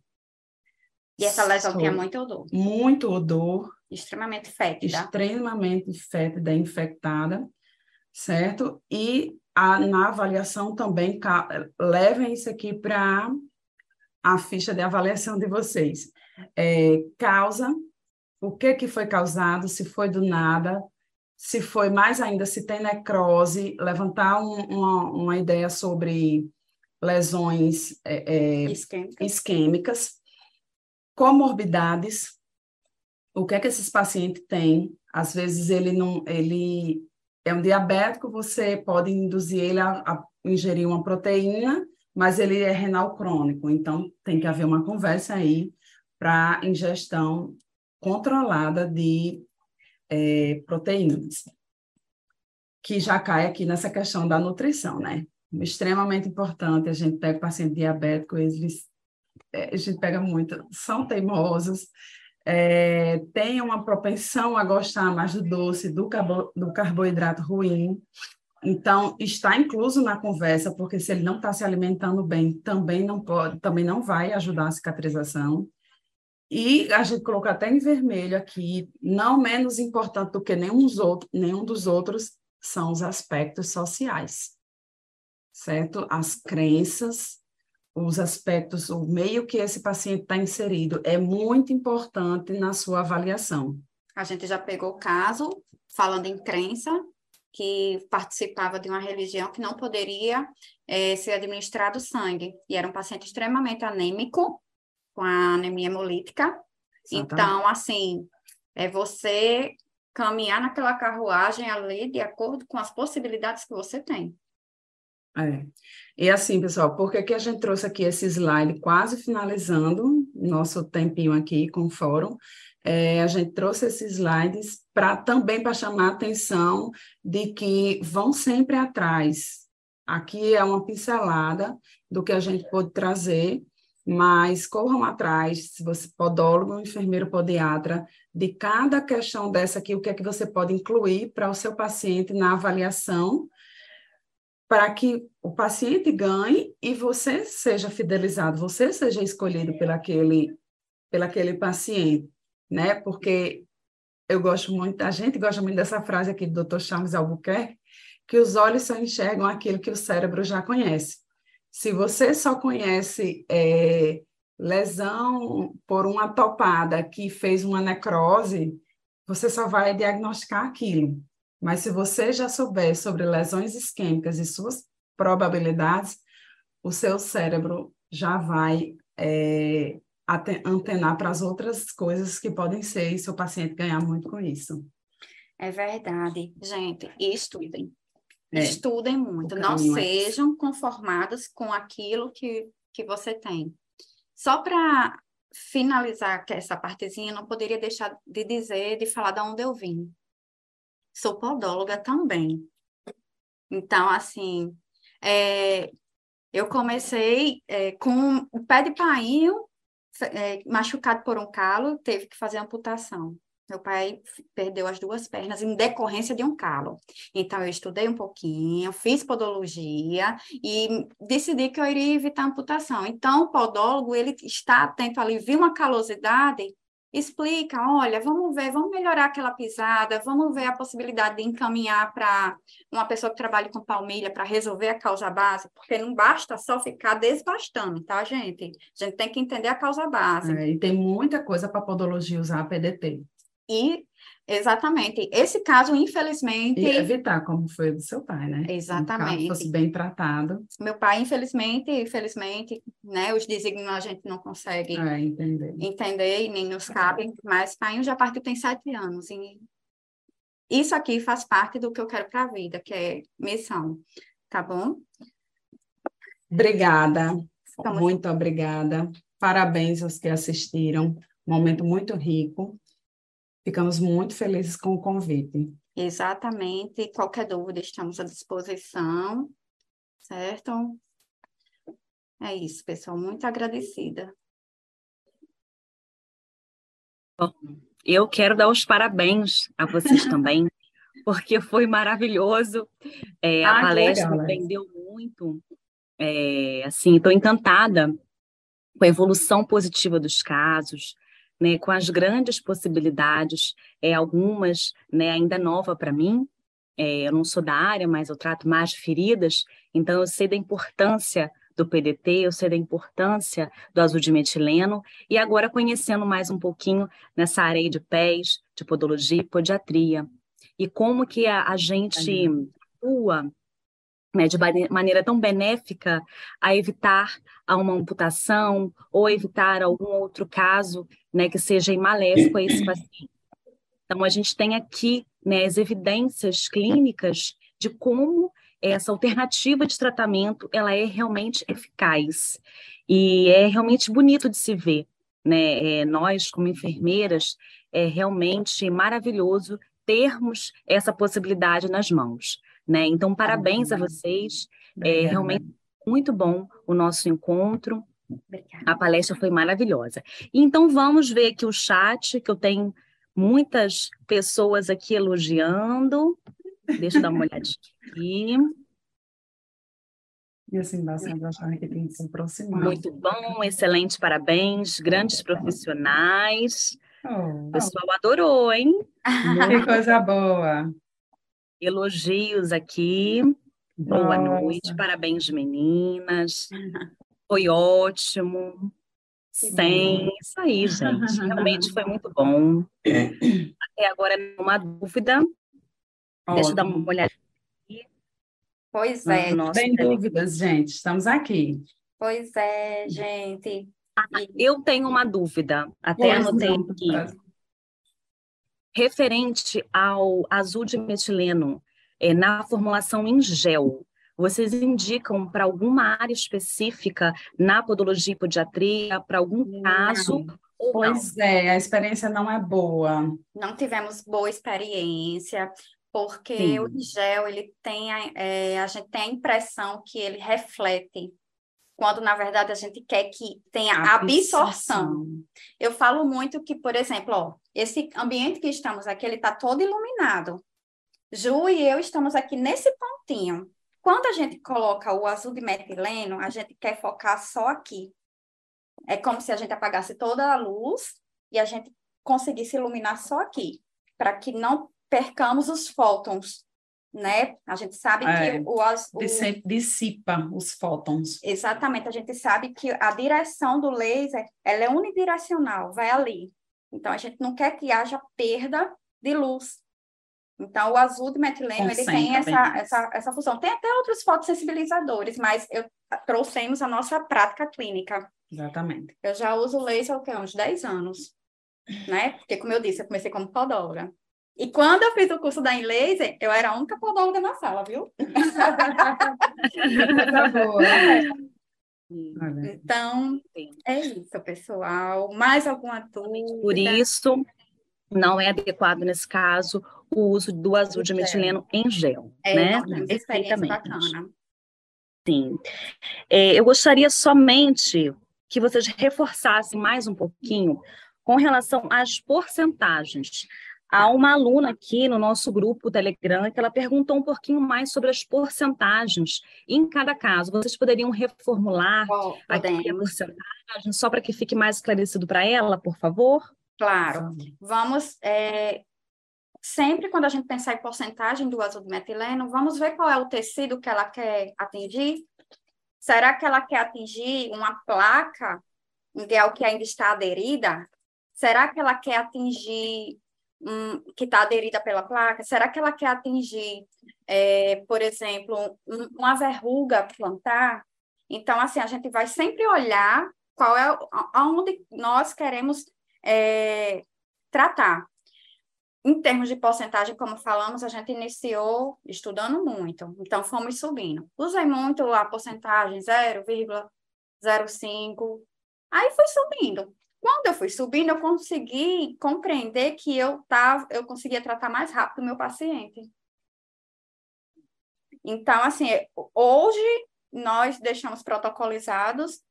E essa lesão tinha muito odor. Muito odor. Extremamente fétida. Extremamente fétida, infectada certo? E a, na avaliação também, levem isso aqui para a ficha de avaliação de vocês. É, causa, o que, que foi causado, se foi do nada, se foi mais ainda, se tem necrose, levantar um, uma, uma ideia sobre lesões é, é, isquêmicas. isquêmicas, comorbidades, o que é que esses pacientes têm, às vezes ele não, ele é um diabético, você pode induzir ele a, a ingerir uma proteína, mas ele é renal crônico, então tem que haver uma conversa aí para ingestão controlada de é, proteínas, que já cai aqui nessa questão da nutrição, né? Extremamente importante, a gente pega paciente diabético, eles, é, a gente pega muito, são teimosos, é, tem uma propensão a gostar mais do doce, do, carbo, do carboidrato ruim. Então, está incluso na conversa, porque se ele não está se alimentando bem, também não pode, também não vai ajudar a cicatrização. E a gente colocou até em vermelho aqui, não menos importante do que nenhum dos outros, nenhum dos outros são os aspectos sociais, certo? As crenças, os aspectos, o meio que esse paciente está inserido é muito importante na sua avaliação. A gente já pegou o caso, falando em crença, que participava de uma religião que não poderia é, ser administrado sangue. E era um paciente extremamente anêmico, com a anemia hemolítica. Exatamente. Então, assim, é você caminhar naquela carruagem ali de acordo com as possibilidades que você tem. É. E assim, pessoal, por que, que a gente trouxe aqui esse slide quase finalizando nosso tempinho aqui com o fórum? É, a gente trouxe esses slides para também para chamar a atenção de que vão sempre atrás. Aqui é uma pincelada do que a gente pode trazer, mas corram atrás, se você podólogo, enfermeiro podiatra, de cada questão dessa aqui, o que é que você pode incluir para o seu paciente na avaliação para que o paciente ganhe e você seja fidelizado, você seja escolhido pelaquele, pelaquele paciente, né? Porque eu gosto muito, a gente gosta muito dessa frase aqui do Dr. Charles Albuquerque, que os olhos só enxergam aquilo que o cérebro já conhece. Se você só conhece é, lesão por uma topada que fez uma necrose, você só vai diagnosticar aquilo. Mas se você já souber sobre lesões isquêmicas e suas probabilidades, o seu cérebro já vai é, antenar para as outras coisas que podem ser e seu paciente ganhar muito com isso. É verdade. Gente, estudem. É. Estudem muito. Não é sejam conformadas com aquilo que, que você tem. Só para finalizar essa partezinha, não poderia deixar de dizer, de falar de onde eu vim sou podóloga também. Então, assim, é, eu comecei é, com o pé de painho é, machucado por um calo, teve que fazer amputação. Meu pai perdeu as duas pernas em decorrência de um calo. Então, eu estudei um pouquinho, fiz podologia e decidi que eu iria evitar amputação. Então, o podólogo, ele está atento ali, viu uma calosidade, explica, olha, vamos ver, vamos melhorar aquela pisada, vamos ver a possibilidade de encaminhar para uma pessoa que trabalha com palmilha para resolver a causa base, porque não basta só ficar desbastando, tá, gente? A gente tem que entender a causa base. É, e tem muita coisa para podologia usar a PDT. E Exatamente. Esse caso, infelizmente. E evitar, como foi do seu pai, né? Exatamente. Se fosse bem tratado. Meu pai, infelizmente, infelizmente, né? Os desígnios a gente não consegue é, entender. entender e nem nos cabe, mas pai já partiu tem sete anos. E isso aqui faz parte do que eu quero para a vida, que é missão. Tá bom? Obrigada. Muito obrigada. Parabéns aos que assistiram. Momento muito rico. Ficamos muito felizes com o convite. Exatamente. Qualquer dúvida, estamos à disposição, certo? É isso, pessoal. Muito agradecida. Bom, eu quero dar os parabéns a vocês (laughs) também, porque foi maravilhoso. É, ah, a palestra legal, aprendeu muito. É, assim, estou encantada com a evolução positiva dos casos, né, com as grandes possibilidades, é, algumas né, ainda nova para mim. É, eu não sou da área, mas eu trato mais feridas, então eu sei da importância do PDT, eu sei da importância do azul de metileno, e agora conhecendo mais um pouquinho nessa área de pés, de podologia e podiatria, e como que a, a gente atua né, de maneira tão benéfica a evitar uma amputação ou evitar algum outro caso né, que seja maléfico a esse paciente. Então, a gente tem aqui né, as evidências clínicas de como essa alternativa de tratamento ela é realmente eficaz e é realmente bonito de se ver. Né? É, nós, como enfermeiras, é realmente maravilhoso termos essa possibilidade nas mãos. Né? Então, parabéns a vocês. É realmente muito bom o nosso encontro. Obrigada. A palestra foi maravilhosa. Então, vamos ver aqui o chat, que eu tenho muitas pessoas aqui elogiando. Deixa eu dar uma olhadinha aqui. E assim, achar que tem que se aproximar. Muito bom, excelente, parabéns, grandes profissionais. Oh, o pessoal adorou, hein? (laughs) Que coisa boa. Elogios aqui. Boa Nossa. noite, parabéns, meninas. Foi ótimo. Sem, isso aí, gente. Realmente foi muito bom. Até agora, uma dúvida. Ótimo. Deixa eu dar uma olhada Pois é. Sem dúvidas, gente, estamos aqui. Pois é, gente. Ah, eu tenho uma dúvida, até pois anotei aqui. Referente ao azul de metileno, é, na formulação em gel, vocês indicam para alguma área específica na podologia e podiatria, para algum caso? Pois não? é, a experiência não é boa. Não tivemos boa experiência, porque Sim. o gel, ele tem, a, é, a gente tem a impressão que ele reflete quando na verdade a gente quer que tenha absorção. absorção. Eu falo muito que, por exemplo, ó, esse ambiente que estamos aqui, ele está todo iluminado. Ju e eu estamos aqui nesse pontinho. Quando a gente coloca o azul de metileno, a gente quer focar só aqui. É como se a gente apagasse toda a luz e a gente conseguisse iluminar só aqui, para que não percamos os fótons né? A gente sabe é, que o, o dissipa os fótons. Exatamente, a gente sabe que a direção do laser ela é unidirecional, vai ali. Então a gente não quer que haja perda de luz. Então o azul de metileno ele tem essa, essa, essa função. Tem até outros fotossensibilizadores, mas eu trouxemos a nossa prática clínica. Exatamente. Eu já uso laser há uns 10 anos, né? Porque como eu disse, eu comecei como podóloga. E quando eu fiz o curso da Inlaser, eu era a única podóloga na sala, viu? tá boa. Então, é isso, pessoal. Mais alguma dúvida? Por isso, não é adequado, nesse caso, o uso do azul de metileno em gel, é, né? Perfeitamente. Bacana. Sim. É, eu gostaria somente que vocês reforçassem mais um pouquinho com relação às porcentagens. Há uma aluna aqui no nosso grupo Telegram que ela perguntou um pouquinho mais sobre as porcentagens em cada caso. Vocês poderiam reformular oh, aqui a porcentagem só para que fique mais esclarecido para ela, por favor? Claro. Vamos é, sempre quando a gente pensar em porcentagem do azul metileno, vamos ver qual é o tecido que ela quer atingir. Será que ela quer atingir uma placa ideal que ainda está aderida? Será que ela quer atingir um, que está aderida pela placa, será que ela quer atingir, é, por exemplo, um, uma verruga plantar? Então, assim, a gente vai sempre olhar qual é aonde nós queremos é, tratar. Em termos de porcentagem, como falamos, a gente iniciou estudando muito, então fomos subindo. Usei muito a porcentagem 0,05, aí fui subindo. Quando eu fui subindo, eu consegui compreender que eu tava, eu conseguia tratar mais rápido o meu paciente. Então, assim, hoje nós deixamos protocolizados,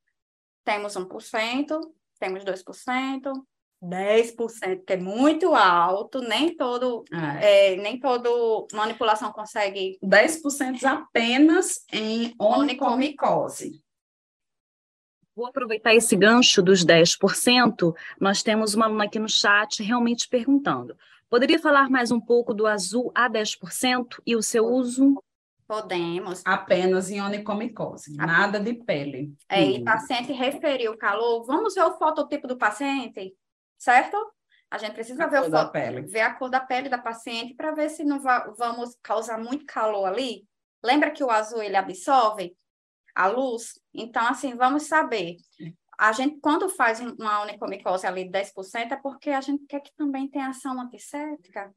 temos 1%, temos 2%, 10%, que é muito alto, nem todo, é. É, nem todo manipulação consegue. 10% apenas em onicomicose. Vou aproveitar esse gancho dos 10%. Nós temos uma aluna aqui no chat realmente perguntando: poderia falar mais um pouco do azul a 10% e o seu uso? Podemos. Apenas em onicomicose, nada de pele. É, e paciente referiu calor. Vamos ver o fototipo do paciente, certo? A gente precisa a ver, o foto, ver a cor da pele da paciente para ver se não va vamos causar muito calor ali. Lembra que o azul ele absorve? A luz. Então, assim, vamos saber. A gente, quando faz uma onicomicose ali de 10%, é porque a gente quer que também tenha ação antisséptica.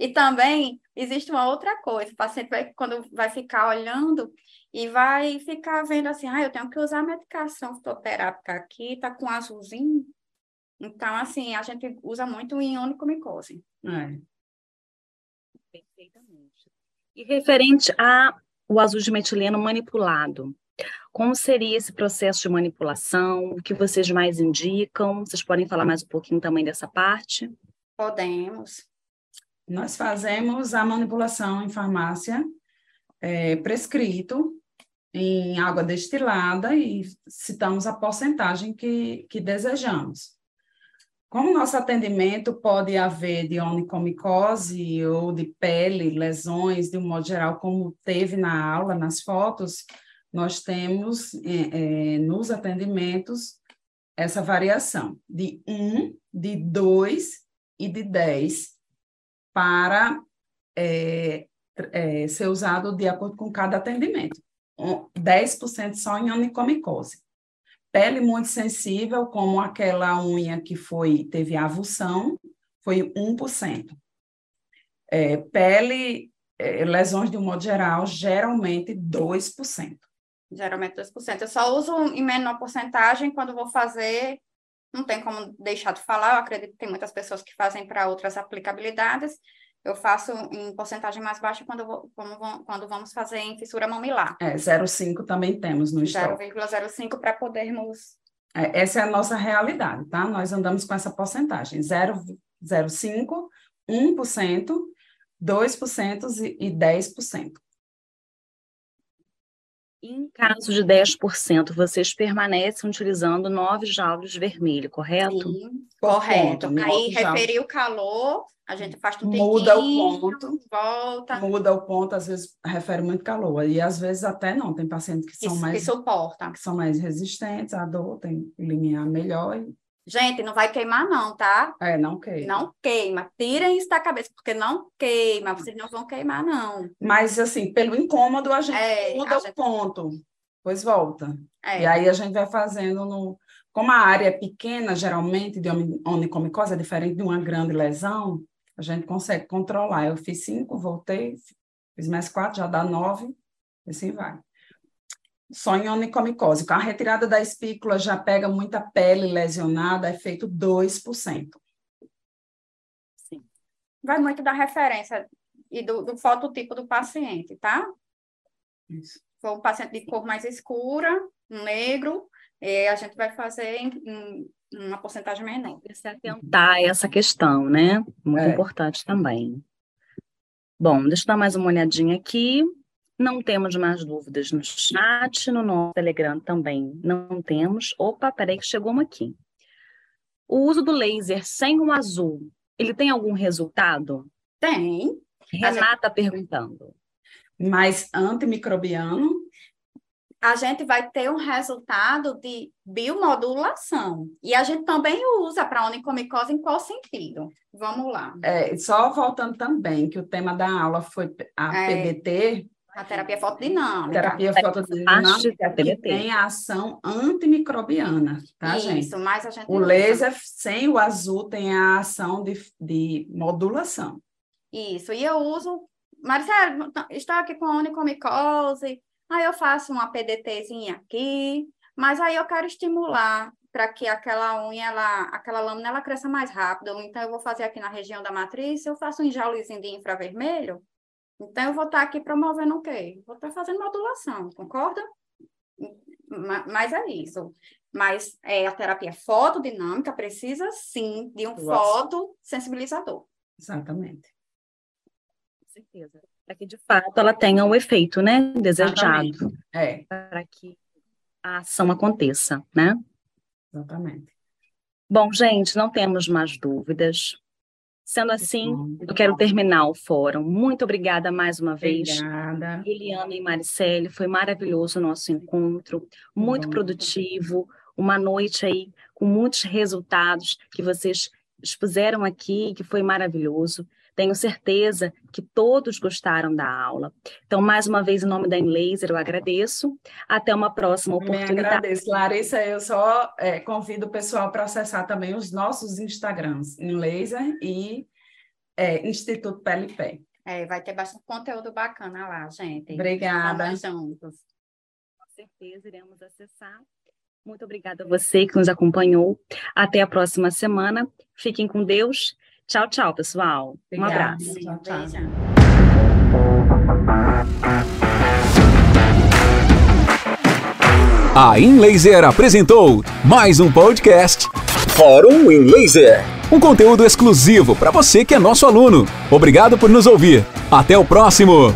E também existe uma outra coisa, o paciente vai, quando vai ficar olhando e vai ficar vendo assim, ah, eu tenho que usar a medicação fitoterápica aqui, tá com azulzinho. Então, assim, a gente usa muito em onicomicose. É. Perfeitamente. E referente ao azul de metileno manipulado, como seria esse processo de manipulação? O que vocês mais indicam? Vocês podem falar mais um pouquinho também dessa parte? Podemos. Nós fazemos a manipulação em farmácia, é, prescrito, em água destilada e citamos a porcentagem que, que desejamos. Como nosso atendimento pode haver de onicomicose ou de pele, lesões, de um modo geral, como teve na aula, nas fotos, nós temos é, é, nos atendimentos essa variação de 1, de 2 e de 10 para é, é, ser usado de acordo com cada atendimento. 10% só em onicomicose. Pele muito sensível, como aquela unha que foi teve avulsão, foi 1%. É, pele, é, lesões de um modo geral, geralmente 2%. Geralmente 2%. Eu só uso em menor porcentagem quando vou fazer, não tem como deixar de falar, eu acredito que tem muitas pessoas que fazem para outras aplicabilidades, eu faço em porcentagem mais baixa quando, vou, quando, vamos fazer em fissura mamilar. É, 0,5 também temos no estoque. 0,05 para podermos... É, essa é a nossa realidade, tá? Nós andamos com essa porcentagem, 0,05, 1%, 2% e 10%. Em caso de 10%, vocês permanecem utilizando 9 joules vermelho, correto? Sim, correto. Aí referir o calor, a gente faz tudo Muda o ponto. Volta. Muda o ponto, às vezes refere muito calor. E às vezes até não. Tem pacientes que são Isso, mais. Que suportam. Que são mais resistentes à dor, tem limiar melhor. E... Gente, não vai queimar, não, tá? É, não queima. Não queima. Tirem isso da cabeça, porque não queima. Vocês não vão queimar, não. Mas, assim, pelo incômodo, a gente é, muda a o gente... ponto. Depois volta. É. E aí a gente vai fazendo no. Como a área é pequena, geralmente, de onicomicose, é diferente de uma grande lesão, a gente consegue controlar. Eu fiz cinco, voltei, fiz mais quatro, já dá nove, e assim vai só em onicomicose. Com a retirada da espícula já pega muita pele lesionada, é feito 2%. Sim. Vai muito da referência e do, do fototipo do paciente, tá? Isso. Se for um paciente de cor mais escura, negro, a gente vai fazer em, em uma porcentagem menor. Se atentar a essa questão, né? Muito é. importante também. Bom, deixa eu dar mais uma olhadinha aqui. Não temos mais dúvidas no chat, no nosso Telegram também não temos. Opa, peraí que chegou uma aqui. O uso do laser sem o azul, ele tem algum resultado? Tem. Renata gente... perguntando. Mais antimicrobiano? A gente vai ter um resultado de biomodulação. E a gente também usa para onicomicose em qual sentido? Vamos lá. É, só voltando também, que o tema da aula foi a é... PDT, a terapia fotodinâmica. Terapia fotodinâmica que tem a ação antimicrobiana, tá, Isso, gente? Isso, mas a gente O laser sem o azul tem a ação de, de modulação. Isso, e eu uso... Marcelo, estou aqui com a onicomicose, aí eu faço uma PDTzinha aqui, mas aí eu quero estimular para que aquela unha, ela, aquela lâmina, ela cresça mais rápido. Então, eu vou fazer aqui na região da matriz, eu faço um jaulezinho de infravermelho, então, eu vou estar aqui promovendo o quê? Vou estar fazendo modulação, concorda? Mas é isso. Mas é, a terapia fotodinâmica precisa, sim, de um fotossensibilizador. Exatamente. Com certeza. Para que, de fato, ela tenha o efeito, né, desejado. É. Para que a ação aconteça, né? Exatamente. Bom, gente, não temos mais dúvidas. Sendo assim, eu quero terminar o fórum. Muito obrigada mais uma vez. Obrigada. Eliana e Maricele, foi maravilhoso o nosso encontro, muito Bom. produtivo, uma noite aí com muitos resultados que vocês expuseram aqui, que foi maravilhoso. Tenho certeza que todos gostaram da aula. Então, mais uma vez, em nome da Enlaser, eu agradeço. Até uma próxima oportunidade. Me agradeço, Larissa. Eu só é, convido o pessoal para acessar também os nossos Instagrams, Enlaser e é, Instituto PLP. É, vai ter bastante conteúdo bacana lá, gente. Obrigada. Vamos juntos. Com certeza, iremos acessar. Muito obrigada a você que nos acompanhou. Até a próxima semana. Fiquem com Deus Tchau, tchau, pessoal. Obrigada. Um abraço. Tchau, tchau. A InLaser apresentou mais um podcast Fórum InLaser. Um conteúdo exclusivo para você que é nosso aluno. Obrigado por nos ouvir. Até o próximo.